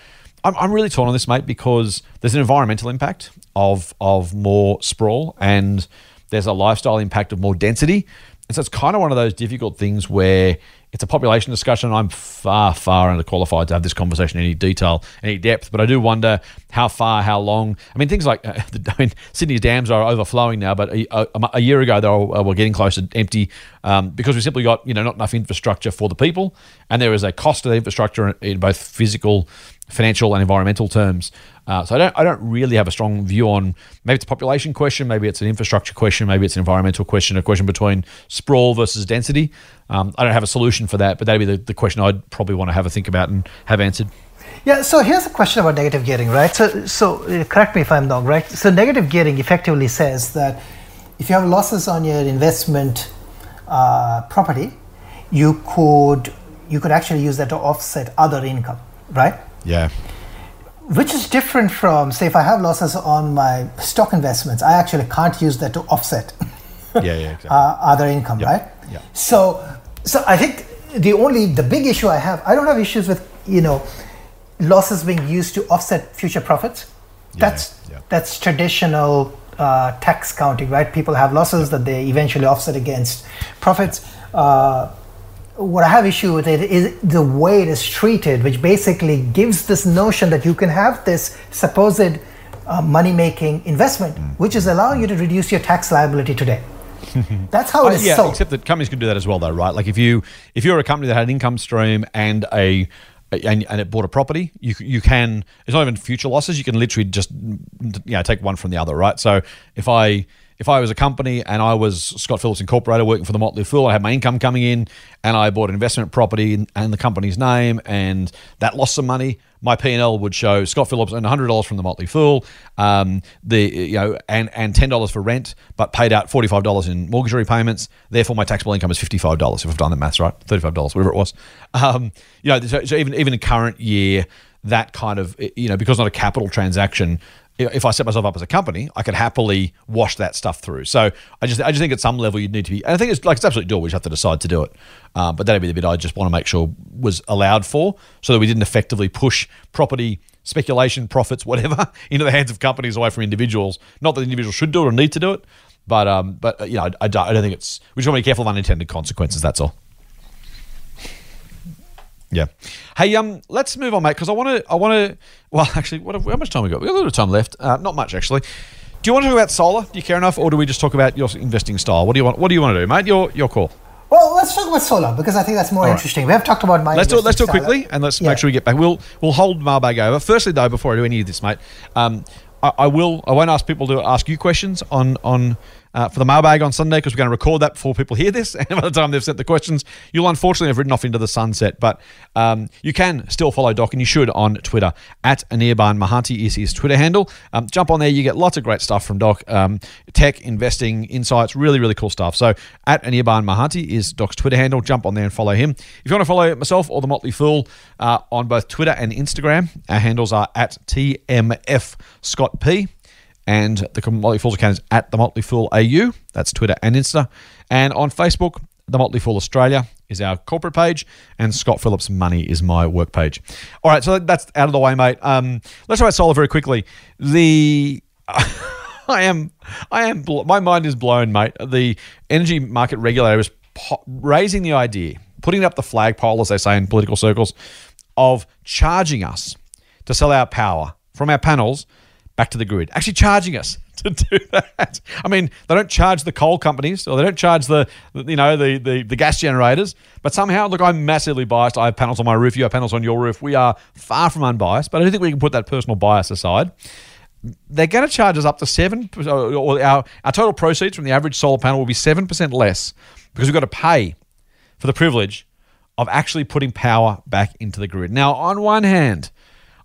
I'm, I'm really torn on this, mate, because there's an environmental impact of of more sprawl, and there's a lifestyle impact of more density. And so it's kind of one of those difficult things where it's a population discussion. I'm far, far underqualified to have this conversation in any detail, any depth. But I do wonder how far, how long. I mean, things like uh, the, I mean, Sydney's dams are overflowing now, but a, a, a year ago they were, were getting close to empty um, because we simply got you know not enough infrastructure for the people, and there is a cost to the infrastructure in both physical financial and environmental terms. Uh, so I don't, I don't really have a strong view on maybe it's a population question, maybe it's an infrastructure question, maybe it's an environmental question, a question between sprawl versus density. Um, I don't have a solution for that, but that'd be the, the question I'd probably want to have a think about and have answered. Yeah, so here's a question about negative gearing, right? So, so uh, correct me if I'm wrong, right? So, negative gearing effectively says that if you have losses on your investment uh, property, you could you could actually use that to offset other income, right? Yeah. Which is different from, say, if I have losses on my stock investments, I actually can't use that to offset Yeah, yeah, exactly. uh, other income, Yep, right? yep. So, so I think the only the big issue I have, I don't have issues with you know losses being used to offset future profits. That's yeah. that's traditional uh, tax counting, right? People have losses that they eventually offset against profits. Uh, what I have issue with it is the way it is treated, which basically gives this notion that you can have this supposed uh, money-making investment, Mm. which is allowing you to reduce your tax liability today. That's how Uh, it is yeah, sold. except that companies can do that as well, though, right? Like if you if you're a company that had an income stream and a and, and it bought a property, you you can. It's not even future losses. You can literally just you know take one from the other, right? So if I if I was a company and I was Scott Phillips Incorporated working for the Motley Fool, I had my income coming in, and I bought an investment property and the company's name, and that lost some money. My P and L would show Scott Phillips hundred dollars from the Motley Fool, um, the you know, and and ten dollars for rent, but paid out forty five dollars in mortgage repayments. Therefore, my taxable income is fifty five dollars. If I've done the maths right, thirty five dollars, whatever it was. Um, you know, so, so even even in current year, that kind of you know because not a capital transaction. If I set myself up as a company, I could happily wash that stuff through. So I just, I just think at some level you'd need to be. And I think it's like it's absolutely doable. We just have to decide to do it. Uh, but that'd be the bit I just want to make sure was allowed for, so that we didn't effectively push property speculation, profits, whatever, into the hands of companies away from individuals. Not that individuals should do it or need to do it, but um, but uh, you know, I, I, I don't think it's. We just want to be careful of unintended consequences. That's all. Yeah. Hey, um, let's move on, mate, because I want to. I want to. Well, actually, what have, how much time we got? We got a little time left. Uh, not much, actually. Do you want to talk about solar? Do you care enough, or do we just talk about your investing style? What do you want? What do you want to do, mate? Your your call. Well, let's talk about solar because I think that's more interesting. We have talked about my. Let's do it. Let's do it quickly, and let's yeah. make sure we get back. We'll we'll hold mailbag over. Firstly, though, before I do any of this, mate, um, I, I will. I won't ask people to ask you questions on on uh, for the mailbag on Sunday because we're going to record that before people hear this. And by the time they've sent the questions, you'll unfortunately have ridden off into the sunset. But um, you can still follow Doc, and you should on Twitter at Anirban Mahanti is his Twitter handle. Um, jump on there, you get lots of great stuff from Doc. Um, tech, investing, insights, really, really cool stuff. So at Anirban Mahanti is Doc's Twitter handle. Jump on there and follow him. If you want to follow myself or the Motley Fool uh, on both Twitter and Instagram, our handles are at TMF Scott P. And the Motley Fool's account is at the Motley Fool AU. That's Twitter and Insta. And on Facebook, the Motley Fool Australia is our corporate page, and Scott Phillips Money is my work page. All right, so that's out of the way, mate. Um, let's talk about solar very quickly. The I am, I am, my mind is blown, mate. The energy market regulator is po- raising the idea, putting up the flagpole, as they say in political circles, of charging us to sell our power from our panels back to the grid, actually charging us to do that. I mean, they don't charge the coal companies or they don't charge the, you know, the, the, the gas generators, but somehow, look, I'm massively biased. I have panels on my roof, you have panels on your roof. We are far from unbiased, but I don't think we can put that personal bias aside. They're going to charge us up to seven, or our, our total proceeds from the average solar panel will be 7% less because we've got to pay for the privilege of actually putting power back into the grid. Now, on one hand,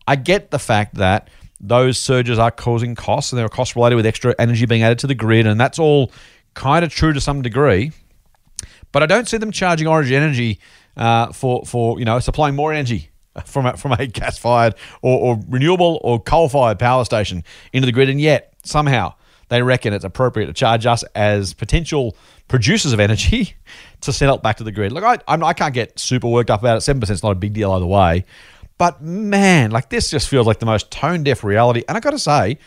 I get the fact that those surges are causing costs and there are costs related with extra energy being added to the grid, and that's all kind of true to some degree. But I don't see them charging Origin Energy uh, for for you know supplying more energy from a, from a gas fired or, or renewable or coal fired power station into the grid, and yet somehow they reckon it's appropriate to charge us as potential producers of energy to sell it back to the grid. Look, I, I'm, I can not get super worked up about it. Seven percent is not a big deal either way. But man, like this just feels like the most tone deaf reality. And I got to say,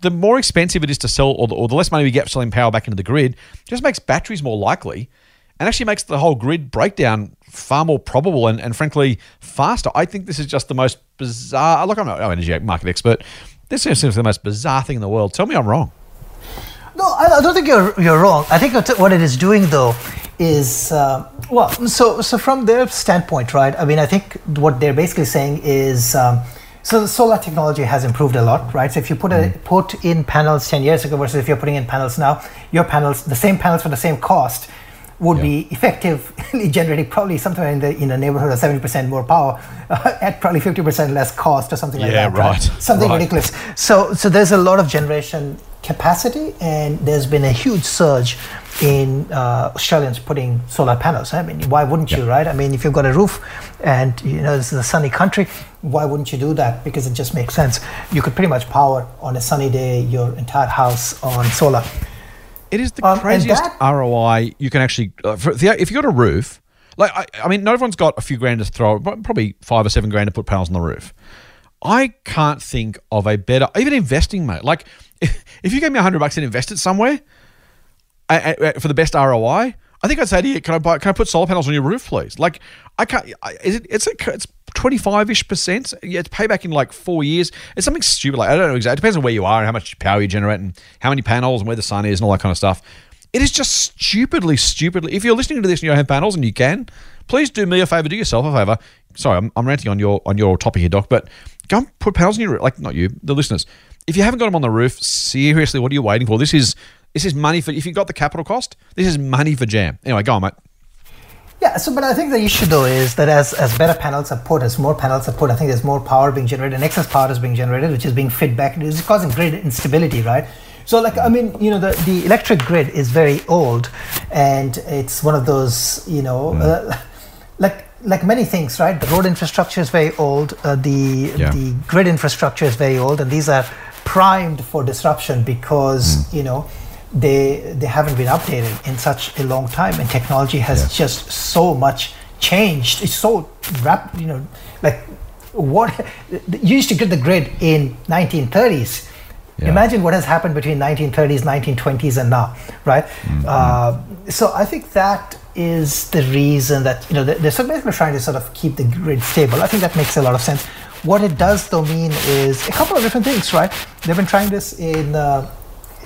the more expensive it is to sell, or the, or the less money we get selling power back into the grid, just makes batteries more likely and actually makes the whole grid breakdown far more probable and, and frankly faster. I think this is just the most bizarre. Look, I'm not an energy market expert. This seems the most bizarre thing in the world. Tell me I'm wrong. No, I don't think you're you're wrong. I think what it is doing though is uh, well, so so from their standpoint, right? I mean, I think what they're basically saying is. Um, so the solar technology has improved a lot, right? So if you put a, mm-hmm. put in panels 10 years ago versus if you're putting in panels now, your panels, the same panels for the same cost, would yeah. be effectively generating probably somewhere in the in the neighborhood of 70% more power uh, at probably 50% less cost or something like yeah, that. Right. Something right. ridiculous. So so there's a lot of generation capacity and there's been a huge surge in uh, Australians putting solar panels. I mean, why wouldn't you, right? I mean, if you've got a roof and you know this is a sunny country, why wouldn't you do that? Because it just makes sense. You could pretty much power on a sunny day your entire house on solar. It is the um, craziest that, ROI you can actually. Uh, for, if you've got a roof, like I, I mean, not everyone's got a few grand to throw, probably five or seven grand to put panels on the roof. I can't think of a better, even investing, mate. Like if, you gave me a hundred bucks and invested somewhere I, I, for the best ROI, I think I'd say to you, can I buy, can I put solar panels on your roof, please? Like I can't. Is it? It's it's twenty five ish percent. Yeah, it's payback in like four years. It's something stupid. Like I don't know exactly. It depends on where you are and how much power you generate and how many panels and where the sun is and all that kind of stuff. It is just stupidly, stupidly. If you're listening to this and you have panels and you can, please do me a favor, do yourself a favor. Sorry, I'm, I'm ranting on your on your topic here, Doc, but go and put panels on your roof. Like not you, the listeners. If you haven't got them on the roof, seriously, what are you waiting for? This is this is money for if you've got the capital cost. This is money for jam. Anyway, go on, mate. Yeah, so but I think the issue though is that as, as better panels are put, as more panels are put, I think there's more power being generated, and excess power is being generated, which is being fed back. It's causing grid instability, right? So like I mean, you know, the, the electric grid is very old, and it's one of those, you know, mm. uh, like like many things, right? The road infrastructure is very old. Uh, the Yeah. the grid infrastructure is very old, and these are primed for disruption because Mm. you know they they haven't been updated in such a long time, and technology has Yeah. just so much changed. It's so rapid, you know, like what you used to get the grid in 1930s. Yeah. Imagine what has happened between 1930s, 1920s, and now, right? Mm-hmm. Uh, so I think that is the reason that you know they're they're so basically trying to sort of keep the grid stable. I think that makes a lot of sense. What it does though mean is a couple of different things, right? They've been trying this in uh,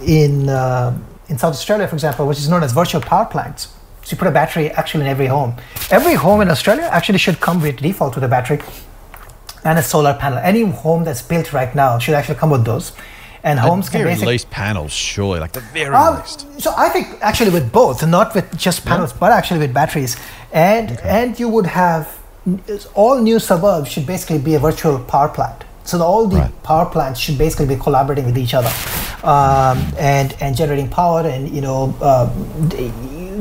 in uh, in South Australia, for example, which is known as virtual power plants. So you put a battery actually in every home. Every home in Australia actually should come with default with a battery and a solar panel. Any home that's built right now should actually come with those. And homes At can very basically least panels, surely, like the very um, least. so I think actually with both, not with just panels, but actually with batteries, and and you would have all new suburbs should basically be a virtual power plant. So the, all the Right. power plants should basically be collaborating with each other, um, and and generating power. And you know, uh, th-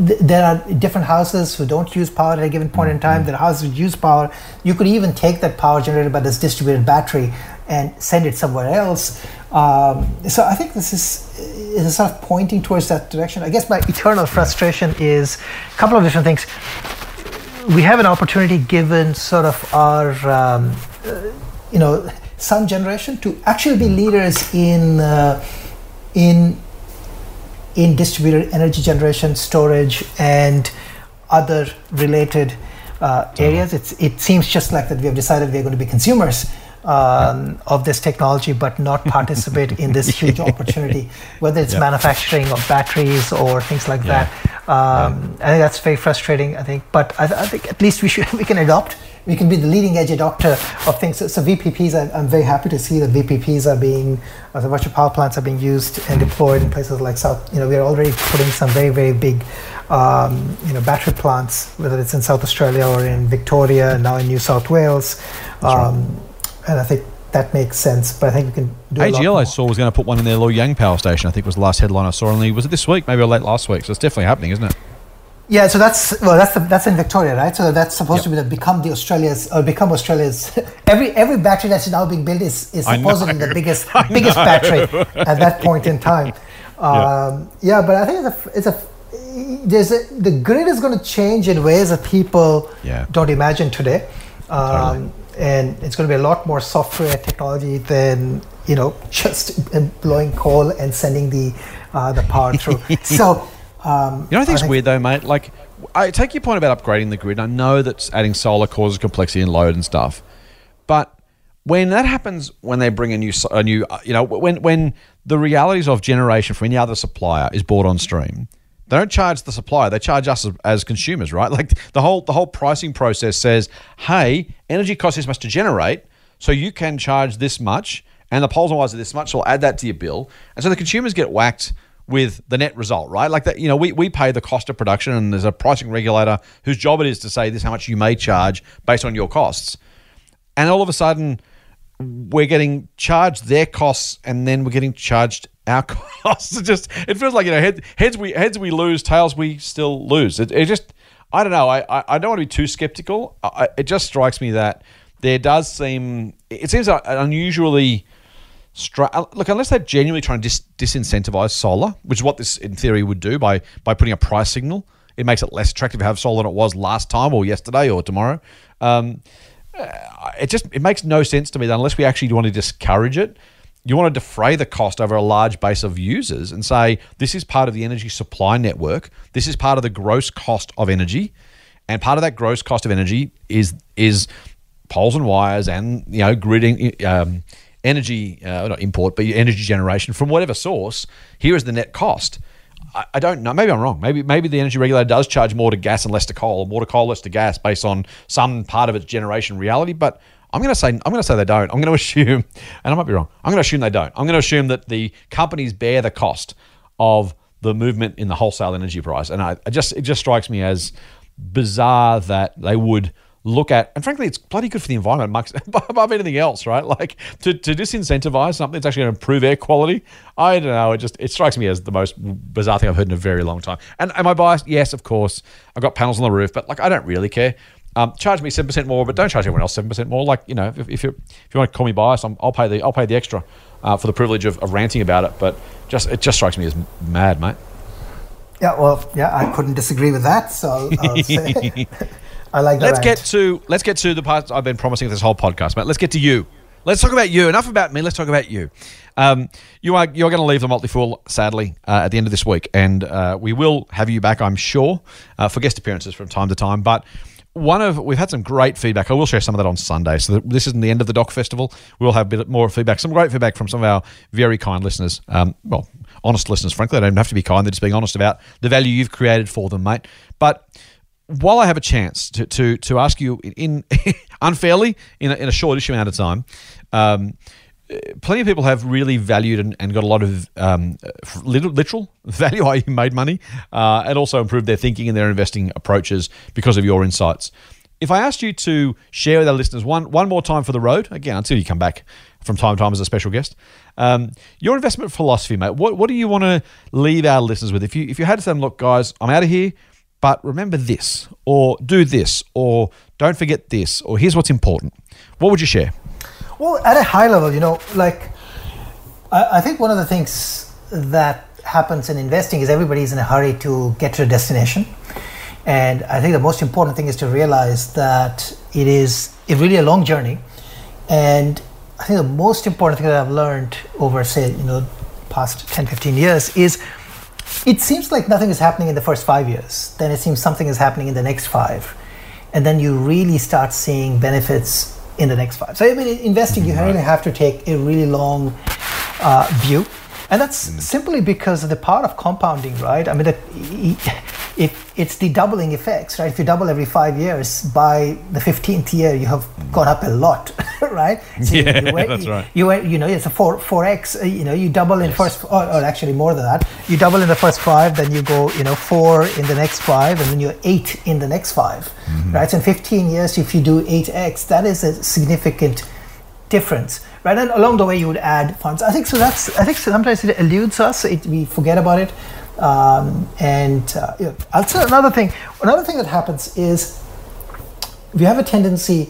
th- there are different houses who don't use power at a given point in time. There are houses who use power. You could even take that power generated by this distributed battery and send it somewhere else. Um, so I think this is is sort of pointing towards that direction. I guess my eternal frustration is a couple of different things. We have an opportunity, given sort of our, um, uh, you know, sun generation, to actually be leaders in uh, in in distributed energy generation, storage, and other related uh, areas. It's, it seems just like that we have decided we are going to be consumers um, of this technology, but not participate in this huge opportunity, whether it's Yeah. manufacturing of batteries or things like Yeah. that. Um, I think that's very frustrating. I think, but I, I think at least we should we can adopt. We can be the leading edge adopter of things. So, so VPPs, I, I'm very happy to see that VPPs are being, uh, the virtual power plants are being used and deployed in places like South. You know, we are already putting some very very big, um, you know, battery plants, whether it's in South Australia or in Victoria, and now in New South Wales. Um, And I think that makes sense. But I think we can do a lot AGL, I saw, was going to put one in their Loy Yang power station. I think was the last headline I saw. Only was it this week? Maybe or late last week. So it's definitely happening, isn't it? Yeah, so that's well, that's the, that's in Victoria, right? So that's supposed Yep. to be the become the Australia's or become Australia's. every every battery that's now being built is, is supposedly the biggest biggest battery at that point in time. Um, yeah. but I think it's a it's a there's a the grid is going to change in ways that people Yeah. don't imagine today. Um, Totally. And it's going to be a lot more software technology than you know just blowing coal and sending the uh, the power through. so um, You know, I think it's weird though, mate. Like, I take your point about upgrading the grid. I know that adding solar causes complexity and load and stuff, but when that happens, when they bring a new, a new, uh, you know, when when the realities of generation from any other supplier is brought on stream, they don't charge the supplier; they charge us as, as consumers, right? Like the whole the whole pricing process says, "Hey, energy costs this much to generate, so you can charge this much." And the poles and wires are this much, so we'll add that to your bill. And so the consumers get whacked with the net result, right? Like that, you know, we, we pay the cost of production and there's a pricing regulator whose job it is to say this is how much you may charge based on your costs. And all of a sudden, we're getting charged their costs and then we're getting charged our costs. It just it feels like you know head, heads we heads we lose, tails we still lose. It, it just I don't know. I, I, don't want to be too skeptical. I, it just strikes me that there does seem it seems unusually uh, look, unless they're genuinely trying to dis- disincentivize solar, which is what this in theory would do by by putting a price signal, it makes it less attractive to have solar than it was last time or yesterday or tomorrow. Um, uh, it just it makes no sense to me that unless we actually want to discourage it, you want to defray the cost over a large base of users and say this is part of the energy supply network. This is part of the gross cost of energy, and part of that gross cost of energy is is poles and wires and you know gridding. Um, energy, uh, not import, but energy generation from whatever source. Here is the net cost. I, I don't know. Maybe I'm wrong. Maybe maybe the energy regulator does charge more to gas and less to coal, or more to coal, less to gas, based on some part of its generation reality. But I'm going to say I'm going to say they don't. I'm going to assume, and I might be wrong. I'm going to assume they don't. I'm going to assume that the companies bear the cost of the movement in the wholesale energy price, and I, I just it just strikes me as bizarre that they would look at, and frankly, it's bloody good for the environment, Mark, above anything else, right? Like to, to disincentivize something that's actually going to improve air quality. I don't know. It just it strikes me as the most bizarre thing I've heard in a very long time. And am I biased? Yes, of course. I've got panels on the roof, but like I don't really care. Um, charge me seven percent more, but don't charge everyone else seven percent more. Like you know, if, if you if you want to call me biased, I'm, I'll pay the I'll pay the extra uh, for the privilege of, of ranting about it. But just it just strikes me as mad, mate. Yeah, well, yeah, I couldn't disagree with that. So I'll, I'll say I like that. Let's get to let's get to the part I've been promising this whole podcast, mate. Let's get to you. Let's talk about you. Enough about me. Let's talk about you. Um, you are you're going to leave the Motley Fool sadly uh, at the end of this week, and uh, we will have you back, I'm sure, uh, for guest appearances from time to time. But one of we've had some great feedback. I will share some of that on Sunday. So this isn't the end of the Doc Festival. We'll have a bit more feedback. Some great feedback from some of our very kind listeners. Um, well, honest listeners. Frankly, they don't have to be kind. They're just being honest about the value you've created for them, mate. But while I have a chance to to, to ask you in, unfairly in a, in a short amount of time. Um, plenty of people have really valued and, and got a lot of um, literal value, i.e., made money, uh, and also improved their thinking and their investing approaches because of your insights. If I asked you to share with our listeners one one more time for the road, again, until you come back from time to time as a special guest, um, your investment philosophy, mate. What what do you want to leave our listeners with? If you if you had to say, look, guys, I'm out of here, but remember this, or do this, or don't forget this, or here's what's important. What would you share? Well, at a high level, you know, like I, I think one of the things that happens in investing is everybody's in a hurry to get to a destination. And I think the most important thing is to realize that it is really a long journey. And I think the most important thing that I've learned over, say, you know, past 10, 15 years is it seems like nothing is happening in the first five years. Then it seems something is happening in the next five. And then you really start seeing benefits in the next five. So I mean, investing, you really have to take a really long uh, view, and that's mm. simply because of the power of compounding, right? I mean, the, if it's the doubling effects, right? If you double every five years, by the fifteenth year, you have gone up a lot, right? So yeah, you, you, that's right. You, you know, it's a four four x. Uh, you know, you double in yes. first, or, or, actually more than that. You double in the first five, then you go, you know, four in the next five, and then you're eight in the next 5 mm-hmm. right? So in fifteen years, if you do eight x, that is a significant difference, right? And along the way, you would add funds. I think so. That's I think sometimes it eludes us. It, we forget about it. Um, and uh, I'll say another thing. Another thing that happens is we have a tendency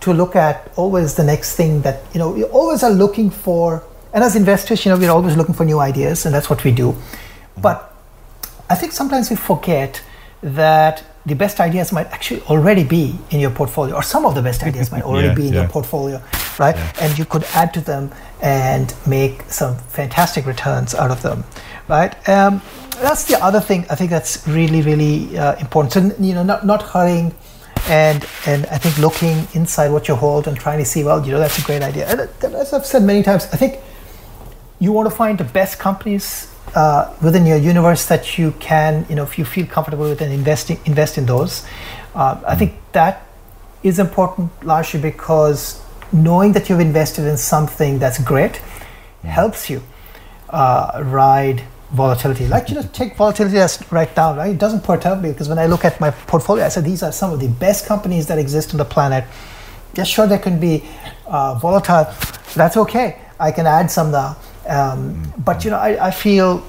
to look at always the next thing that you know we always are looking for. And as investors, you know, we're always looking for new ideas, and that's what we do. But I think sometimes we forget that the best ideas might actually already be in your portfolio, or some of the best ideas might already yeah, be in yeah. your portfolio, right? Yeah. And you could add to them and make some fantastic returns out of them, right? Um, that's the other thing I think that's really, really uh, important. So, you know, not, not hurrying and and I think looking inside what you hold and trying to see, well, you know, that's a great idea. And as I've said many times, I think you want to find the best companies uh, within your universe that you can, you know, if you feel comfortable with and investing, invest in those. Uh, I think that is important largely because knowing that you've invested in something that's great helps you uh, ride volatility. Like you know, take volatility as right now, right? It doesn't perturb me because when I look at my portfolio, I said these are some of the best companies that exist on the planet. Yes, sure, they can be uh, volatile. That's okay. I can add some now. Um, but you know, I, I feel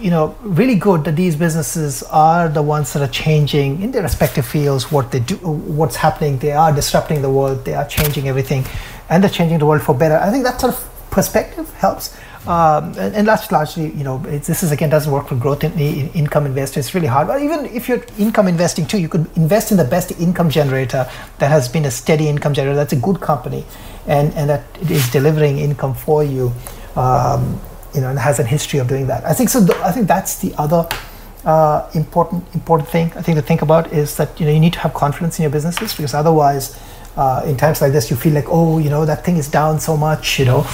you know really good that these businesses are the ones that are changing in their respective fields what they do what's happening they are disrupting the world they are changing everything and they're changing the world for better i think that sort of perspective helps um, and, and, that's largely, you know, this is again doesn't work for growth in, in income investors. It's really hard. But even if you're income investing too, you could invest in the best income generator that has been a steady income generator. That's a good company, and and that is delivering income for you. Um, you know, and has a history of doing that. I think so. Th- I think that's the other uh, important important thing I think to think about is that you know you need to have confidence in your businesses because otherwise, uh, in times like this, you feel like oh you know that thing is down so much. You know,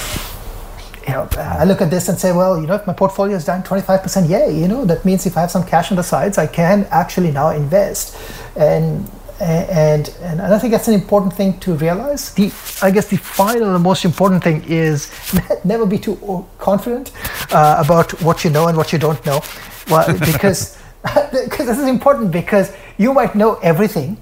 you know, I look at this and say, well, you know, if my portfolio is down 25%, yay, you know, that means if I have some cash on the sides, I can actually now invest. And and and I think that's an important thing to realize. The I guess the final, the most important thing is never be too confident uh, about what you know and what you don't know. Well, because because this is important because you might know everything,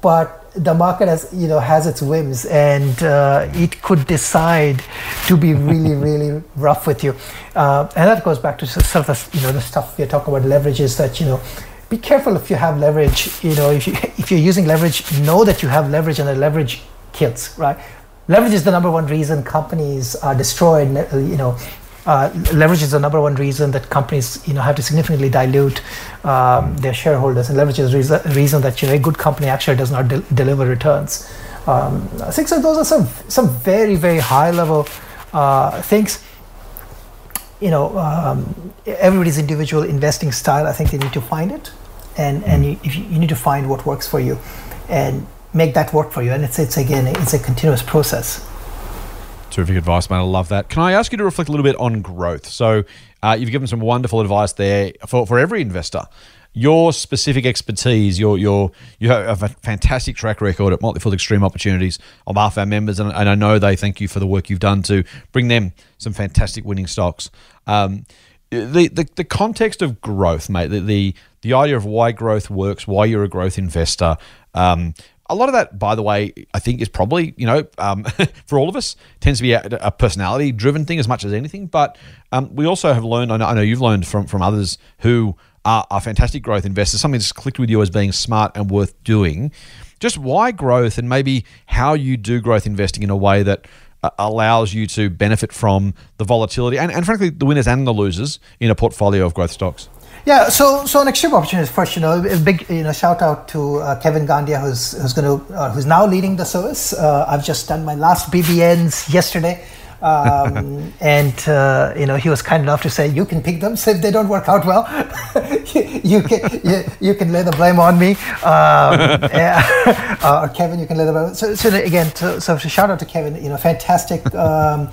but the market has you know has its whims and uh, it could decide to be really really rough with you uh, and that goes back to sort of the, you know the stuff we're talking about leverages that you know be careful if you have leverage. You know, if you if you're using leverage, know that you have leverage, and the leverage kills. Right? Leverage is the number one reason companies are destroyed. You know, uh, leverage is the number one reason that companies you know have to significantly dilute um, their shareholders, and leverage is the reason that you know, a good company actually does not de- deliver returns. Um, I think so. Those are some some very very high level uh, things. You know, um, everybody's individual investing style. I think they need to find it, and and you, you, you need to find what works for you, and make that work for you. And it's it's again it's a continuous process. Terrific advice, man. I love that. Can I ask you to reflect a little bit on growth? So, uh, you've given some wonderful advice there for, for every investor. Your specific expertise, your your you have a fantastic track record at Motley Extreme Opportunities on behalf of our members, and, and, I know they thank you for the work you've done to bring them some fantastic winning stocks. Um, the, the the context of growth, mate. The, the the idea of why growth works, why you're a growth investor. Um, a lot of that, by the way, I think is probably, you know, um, for all of us, tends to be a, a personality driven thing as much as anything. But um, we also have learned, I know, I know, you've learned from, from others who are, are fantastic growth investors, something that's clicked with you as being smart and worth doing. Just why growth and maybe how you do growth investing in a way that allows you to benefit from the volatility and, and frankly, the winners and the losers in a portfolio of growth stocks. Yeah, so so an extreme opportunity first, you know, a big you know shout out to uh, Kevin Gandiya who's who's going to uh, who's now leading the service. Uh, I've just done my last BBNs yesterday, um, and uh, you know he was kind enough to say you can pick them. So if they don't work out well, you, can you, you, can lay the blame on me, um, uh, or Kevin, you can lay the blame. So, so again, so, so shout out to Kevin. You know, fantastic um,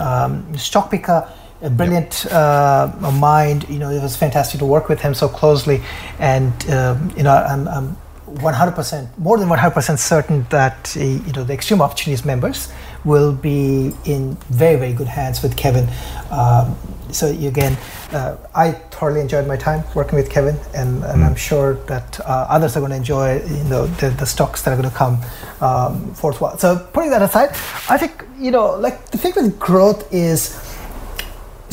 um stock picker a brilliant uh, mind. You know, it was fantastic to work with him so closely, and um, you know, I'm, I'm 100% more than 100% certain that uh, you know the Extreme Opportunities members will be in very very good hands with Kevin. Um, so again, uh, I thoroughly enjoyed my time working with Kevin, and, and mm. I'm sure that uh, others are going to enjoy you know the, the stocks that are going to come um, forthwith. So putting that aside, I think you know like the thing with growth is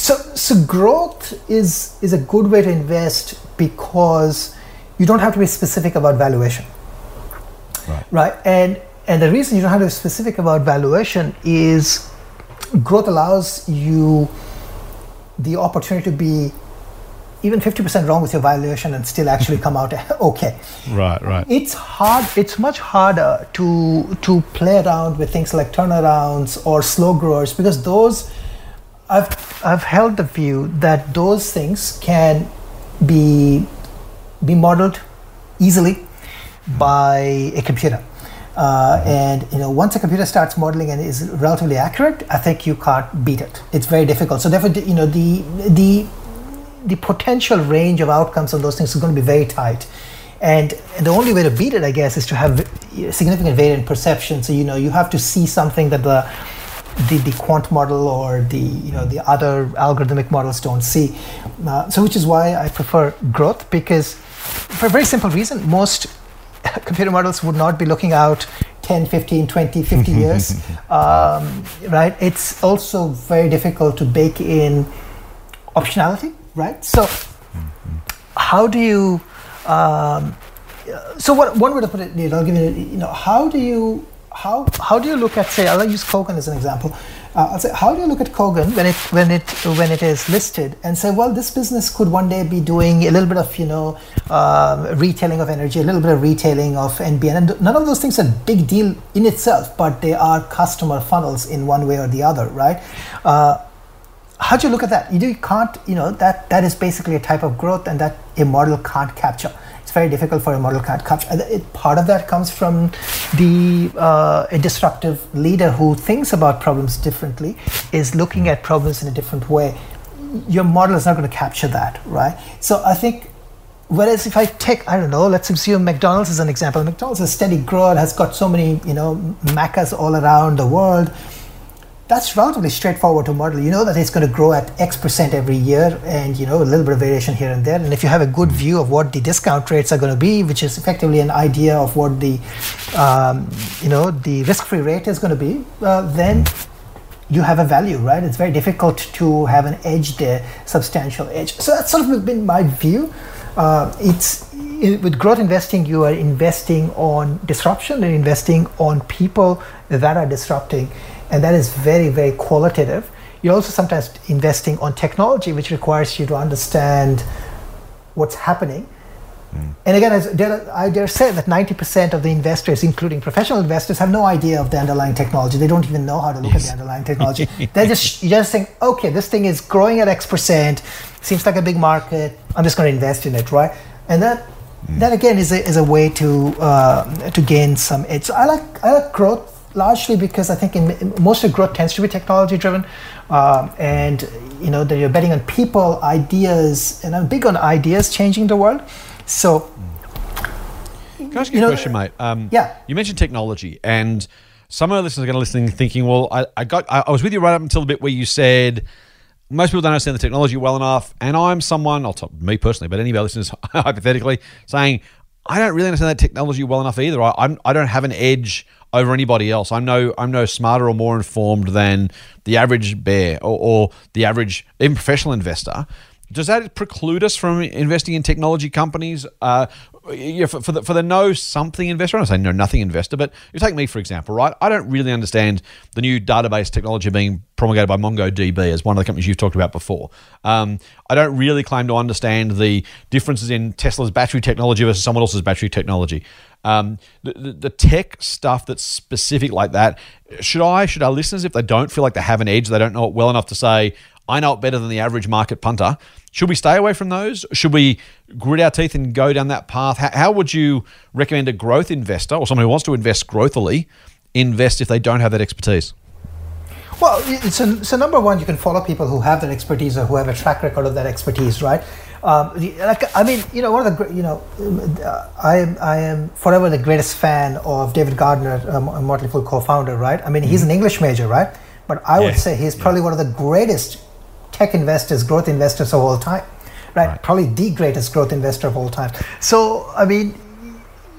so, so growth is is a good way to invest because you don't have to be specific about valuation, right? right? And and the reason you don't have to be specific about valuation is growth allows you the opportunity to be even 50% wrong with your valuation and still actually come out okay. Right right. It's hard it's much harder to to play around with things like turnarounds or slow growers because those I've I've held the view that those things can be be modeled easily hmm. by a computer. Uh, and you know, once a computer starts modeling and is relatively accurate, I think you can't beat it. It's very difficult. So therefore, you know, the the the potential range of outcomes on those things is going to be very tight. And the only way to beat it, I guess, is to have significant variant perception. So you know, you have to see something that the the, the quant model or the you know the other algorithmic models don't see. Uh, so which is why I prefer growth because for a very simple reason, most computer models would not be looking out 10, 15, 20, 50 years, um, right? It's also very difficult to bake in optionality, right? So how do you um, so what, one way to put it, I'll give you, you know, how do you how how do you look at say I'll use Kogan as an example. Uh, I'll say how do you look at Kogan when it when it when it is listed and say well this business could one day be doing a little bit of you know uh, retailing of energy, a little bit of retailing of NBN, and none of those things are big deal in itself, but they are customer funnels in one way or the other, right? Uh, how do you look at that? You, you can't, you know, that that is basically a type of growth, and that a model can't capture it's very difficult for a model to capture. It, part of that comes from the uh, a disruptive leader who thinks about problems differently, is looking at problems in a different way. Your model is not going to capture that, right? So I think Whereas if I take, I don't know, let's assume McDonald's as an example. McDonald's is a steady grower, has got so many, you know, Maccas all around the world that's relatively straightforward to model. You know that it's going to grow at X percent every year, and you know a little bit of variation here and there. And if you have a good view of what the discount rates are going to be, which is effectively an idea of what the um, you know the risk-free rate is going to be, uh, then you have a value, right? It's very difficult to have an edge there, substantial edge. So that's sort of been my view. uh, it's with growth investing, you are investing on disruption and investing on people that are disrupting, and that is very, very qualitative. You're also sometimes investing on technology, which requires you to understand what's happening. Mm. And again, as dare, I dare say that 90% of the investors, including professional investors, have no idea of the underlying technology. They don't even know how to look yes. at the underlying technology. They just you just think, okay, this thing is growing at X percent, seems like a big market. I'm just going to invest in it, right? And that mm. that again is a, is a way to uh, to gain some edge. So I like I like growth largely because I think in, most of growth tends to be technology driven, um, and you know that you're betting on people, ideas, and I'm big on ideas changing the world. So, can I ask you, you a know, question, mate? Um, yeah, you mentioned technology, and some of the listeners are going to listen thinking, "Well, I, I got, I, I was with you right up until the bit where you said." most people don't understand the technology well enough, and I'm someone, I'll talk me personally, but anybody listeners hypothetically saying, I don't really understand that technology well enough either. I, I'm, I don't have an edge over anybody else. I'm no I'm no smarter or more informed than the average bear or, or the average even professional investor. Does that preclude us from investing in technology companies? Uh, yeah, for, for, the for the know something investor, I don't say know nothing investor, but you take me for example, right? I don't really understand the new database technology being promulgated by MongoDB as one of the companies you've talked about before. Um, I don't really claim to understand the differences in Tesla's battery technology versus someone else's battery technology. Um, the, the, the, tech stuff that's specific like that, should I, should our listeners, if they don't feel like they have an edge, they don't know it well enough to say, I know it better than the average market punter, should we stay away from those? Should we grit our teeth and go down that path? How, how would you recommend a growth investor or someone who wants to invest growthily invest if they don't have that expertise? Well, it's a, so number one, you can follow people who have that expertise or who have a track record of that expertise, right? Um, like, I mean, you know, one of the, you know, I am, I am forever the greatest fan of David Gardner, um, a Motley Fool co-founder, right? I mean, he's mm-hmm. an English major, right? But I yeah. would say he's probably yeah. one of the greatest tech investors, growth investors of all time, right? right? Probably the greatest growth investor of all time. So, I mean,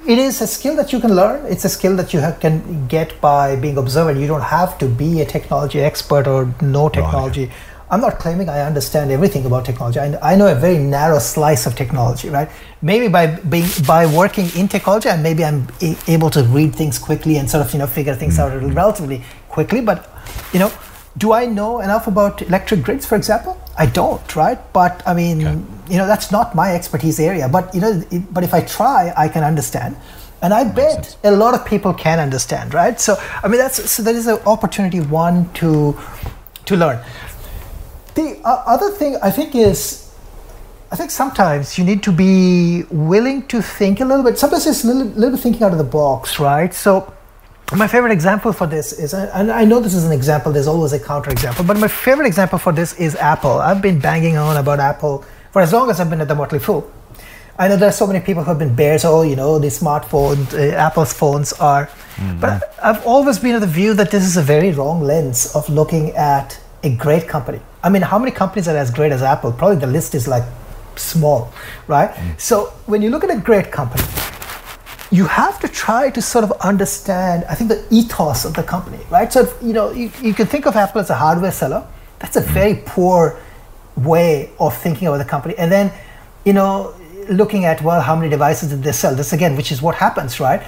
it is a skill that you can learn. It's a skill that you have, can get by being observant. You don't have to be a technology expert or know technology. Right I'm not claiming I understand everything about technology. I, I, know a very narrow slice of technology, right? Maybe by being by working in technology, and maybe I'm a, able to read things quickly and sort of you know figure things out mm-hmm. relatively quickly. But you know, do I know enough about electric grids, for example? I don't, right? But I mean, okay. you know, that's not my expertise area. But you know, it, but if I try, I can understand. And I bet a lot of people can understand, right? So I mean, that's so there is an opportunity one to to learn. The uh, other thing I think is, I think sometimes you need to be willing to think a little bit. Sometimes it's a little, little bit thinking out of the box, right? So, my favorite example for this is, and I know this is an example, there's always a counterexample, but my favorite example for this is Apple. I've been banging on about Apple for as long as I've been at the Motley Fool. I know there's so many people who have been bears. Oh, you know, the smartphones, uh, Apple's phones are. Mm-hmm. But I've always been of the view that this is a very wrong lens of looking at a great company. I mean, how many companies are as great as Apple? Probably the list is like small, right? Mm. So when you look at a great company, you have to try to sort of understand, I think, the ethos of the company, right? So, you know, you, you can think of Apple as a hardware seller. That's a very mm-hmm. poor way of thinking about the company. And then, you know, looking at, well, how many devices did they sell? This again, which is what happens, right?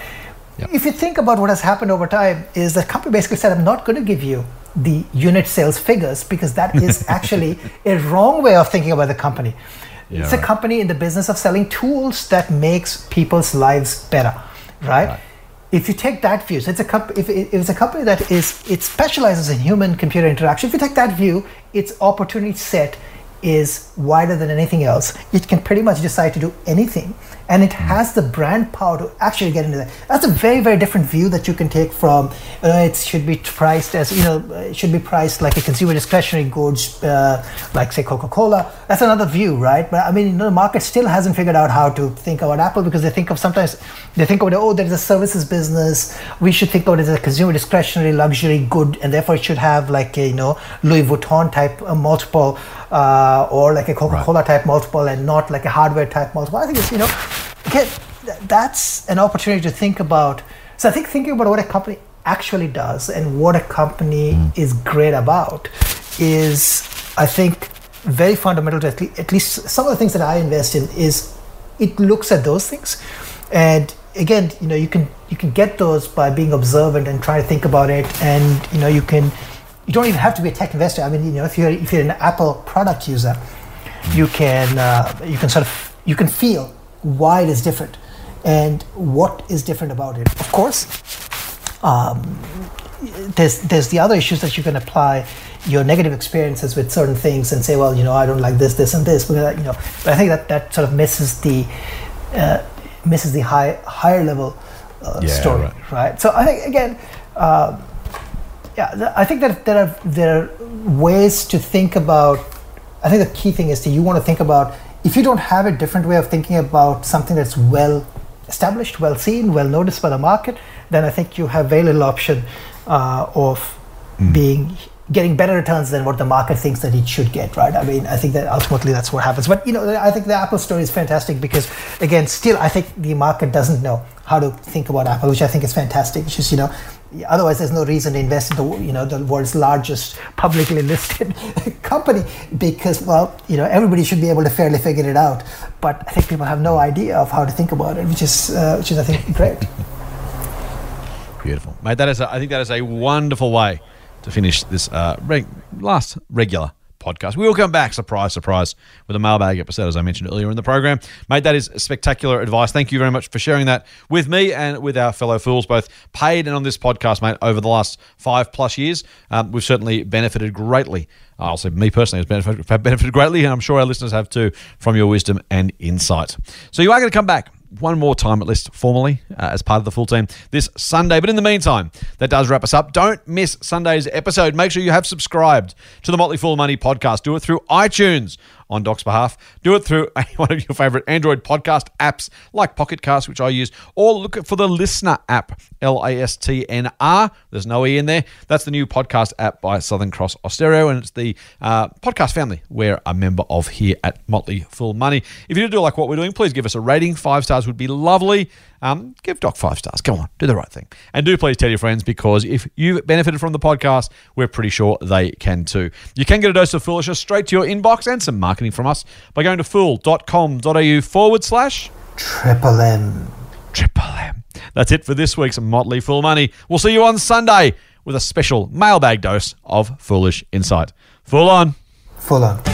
Yep. If you think about what has happened over time, is the company basically said, I'm not going to give you the unit sales figures because that is actually a wrong way of thinking about the company. Yeah, it's right. a company in the business of selling tools that makes people's lives better, right? right. If you take that view, so it's a comp- if, if it's a company that is it specializes in human computer interaction. If you take that view, its opportunity set is wider than anything else. It can pretty much decide to do anything and it has the brand power to actually get into that. That's a very very different view that you can take from you know, it should be priced as you know it should be priced like a consumer discretionary goods uh, like say Coca-Cola. That's another view, right? But I mean, you know, the market still hasn't figured out how to think about Apple because they think of sometimes they think about oh there's a services business. We should think about it as a consumer discretionary luxury good, and therefore it should have like a you know Louis Vuitton type uh, multiple uh, or like a Coca-Cola right. type multiple and not like a hardware type multiple. I think it's you know again, that's an opportunity to think about. So I think thinking about what a company actually does and what a company mm. is great about is, I think, very fundamental to at least, some of the things that I invest in is it looks at those things, and again, you know, you can you can get those by being observant and trying to think about it, and you know, you can you don't even have to be a tech investor. I mean, you know, if you're if you're an Apple product user, you can uh, you can sort of you can feel why it is different and what is different about it. Of course, um, there's there's the other issues that you can apply your negative experiences with certain things and say, well, you know, I don't like this, this, and this, because you know. But I think that that sort of misses the uh, misses the high higher level uh, Yeah, story, right. right. So I think again. Um, yeah, th- I think that there are there are ways to think about. I think the key thing is that you want to think about if you don't have a different way of thinking about something that's well established, well seen, well noticed by the market, then I think you have very little option uh, of being getting better returns than what the market thinks that it should get. Right? I mean, I think that ultimately that's what happens. But you know, I think the Apple story is fantastic because again, still, I think the market doesn't know how to think about Apple, which I think is fantastic. It's just you know, otherwise there's no reason to invest in the you know the world's largest publicly listed company because well you know everybody should be able to fairly figure it out. But I think people have no idea of how to think about it, which is uh, which is I think great. Beautiful, mate. That is, a, I think that is a wonderful way to finish this uh, last regular podcast. We will come back, surprise, surprise, with a mailbag episode, as I mentioned earlier in the program, mate. That is spectacular advice. Thank you very much for sharing that with me and with our fellow fools, both paid and on this podcast, mate. Over the last five plus years, um, we've certainly benefited greatly. I'll say me personally has benefited, benefited greatly, and I'm sure our listeners have too from your wisdom and insight. So you are going to come back one more time, at least formally, uh, as part of the full team this Sunday. But in the meantime, that does wrap us up. Don't miss Sunday's episode. Make sure you have subscribed to the Motley Fool Money podcast. Do it through iTunes on Doc's behalf. Do it through one of your favorite Android podcast apps like Pocket Cast, which I use, or look for the LiSTNR app, L A S T N R. There's no E in there. That's the new podcast app by Southern Cross Austereo, and it's the uh, podcast family we're a member of here at Motley Fool Money. If you do like what we're doing, please give us a rating. Five stars would be lovely. Um, give Doc five stars. Come on, do the right thing. And do please tell your friends because if you've benefited from the podcast, we're pretty sure they can too. You can get a dose of foolishness straight to your inbox and some marketing from us by going to fool.com.au forward slash Triple M. Triple M. That's it for this week's Motley Fool Money. We'll see you on Sunday with a special mailbag dose of foolish insight. Full on. Full on.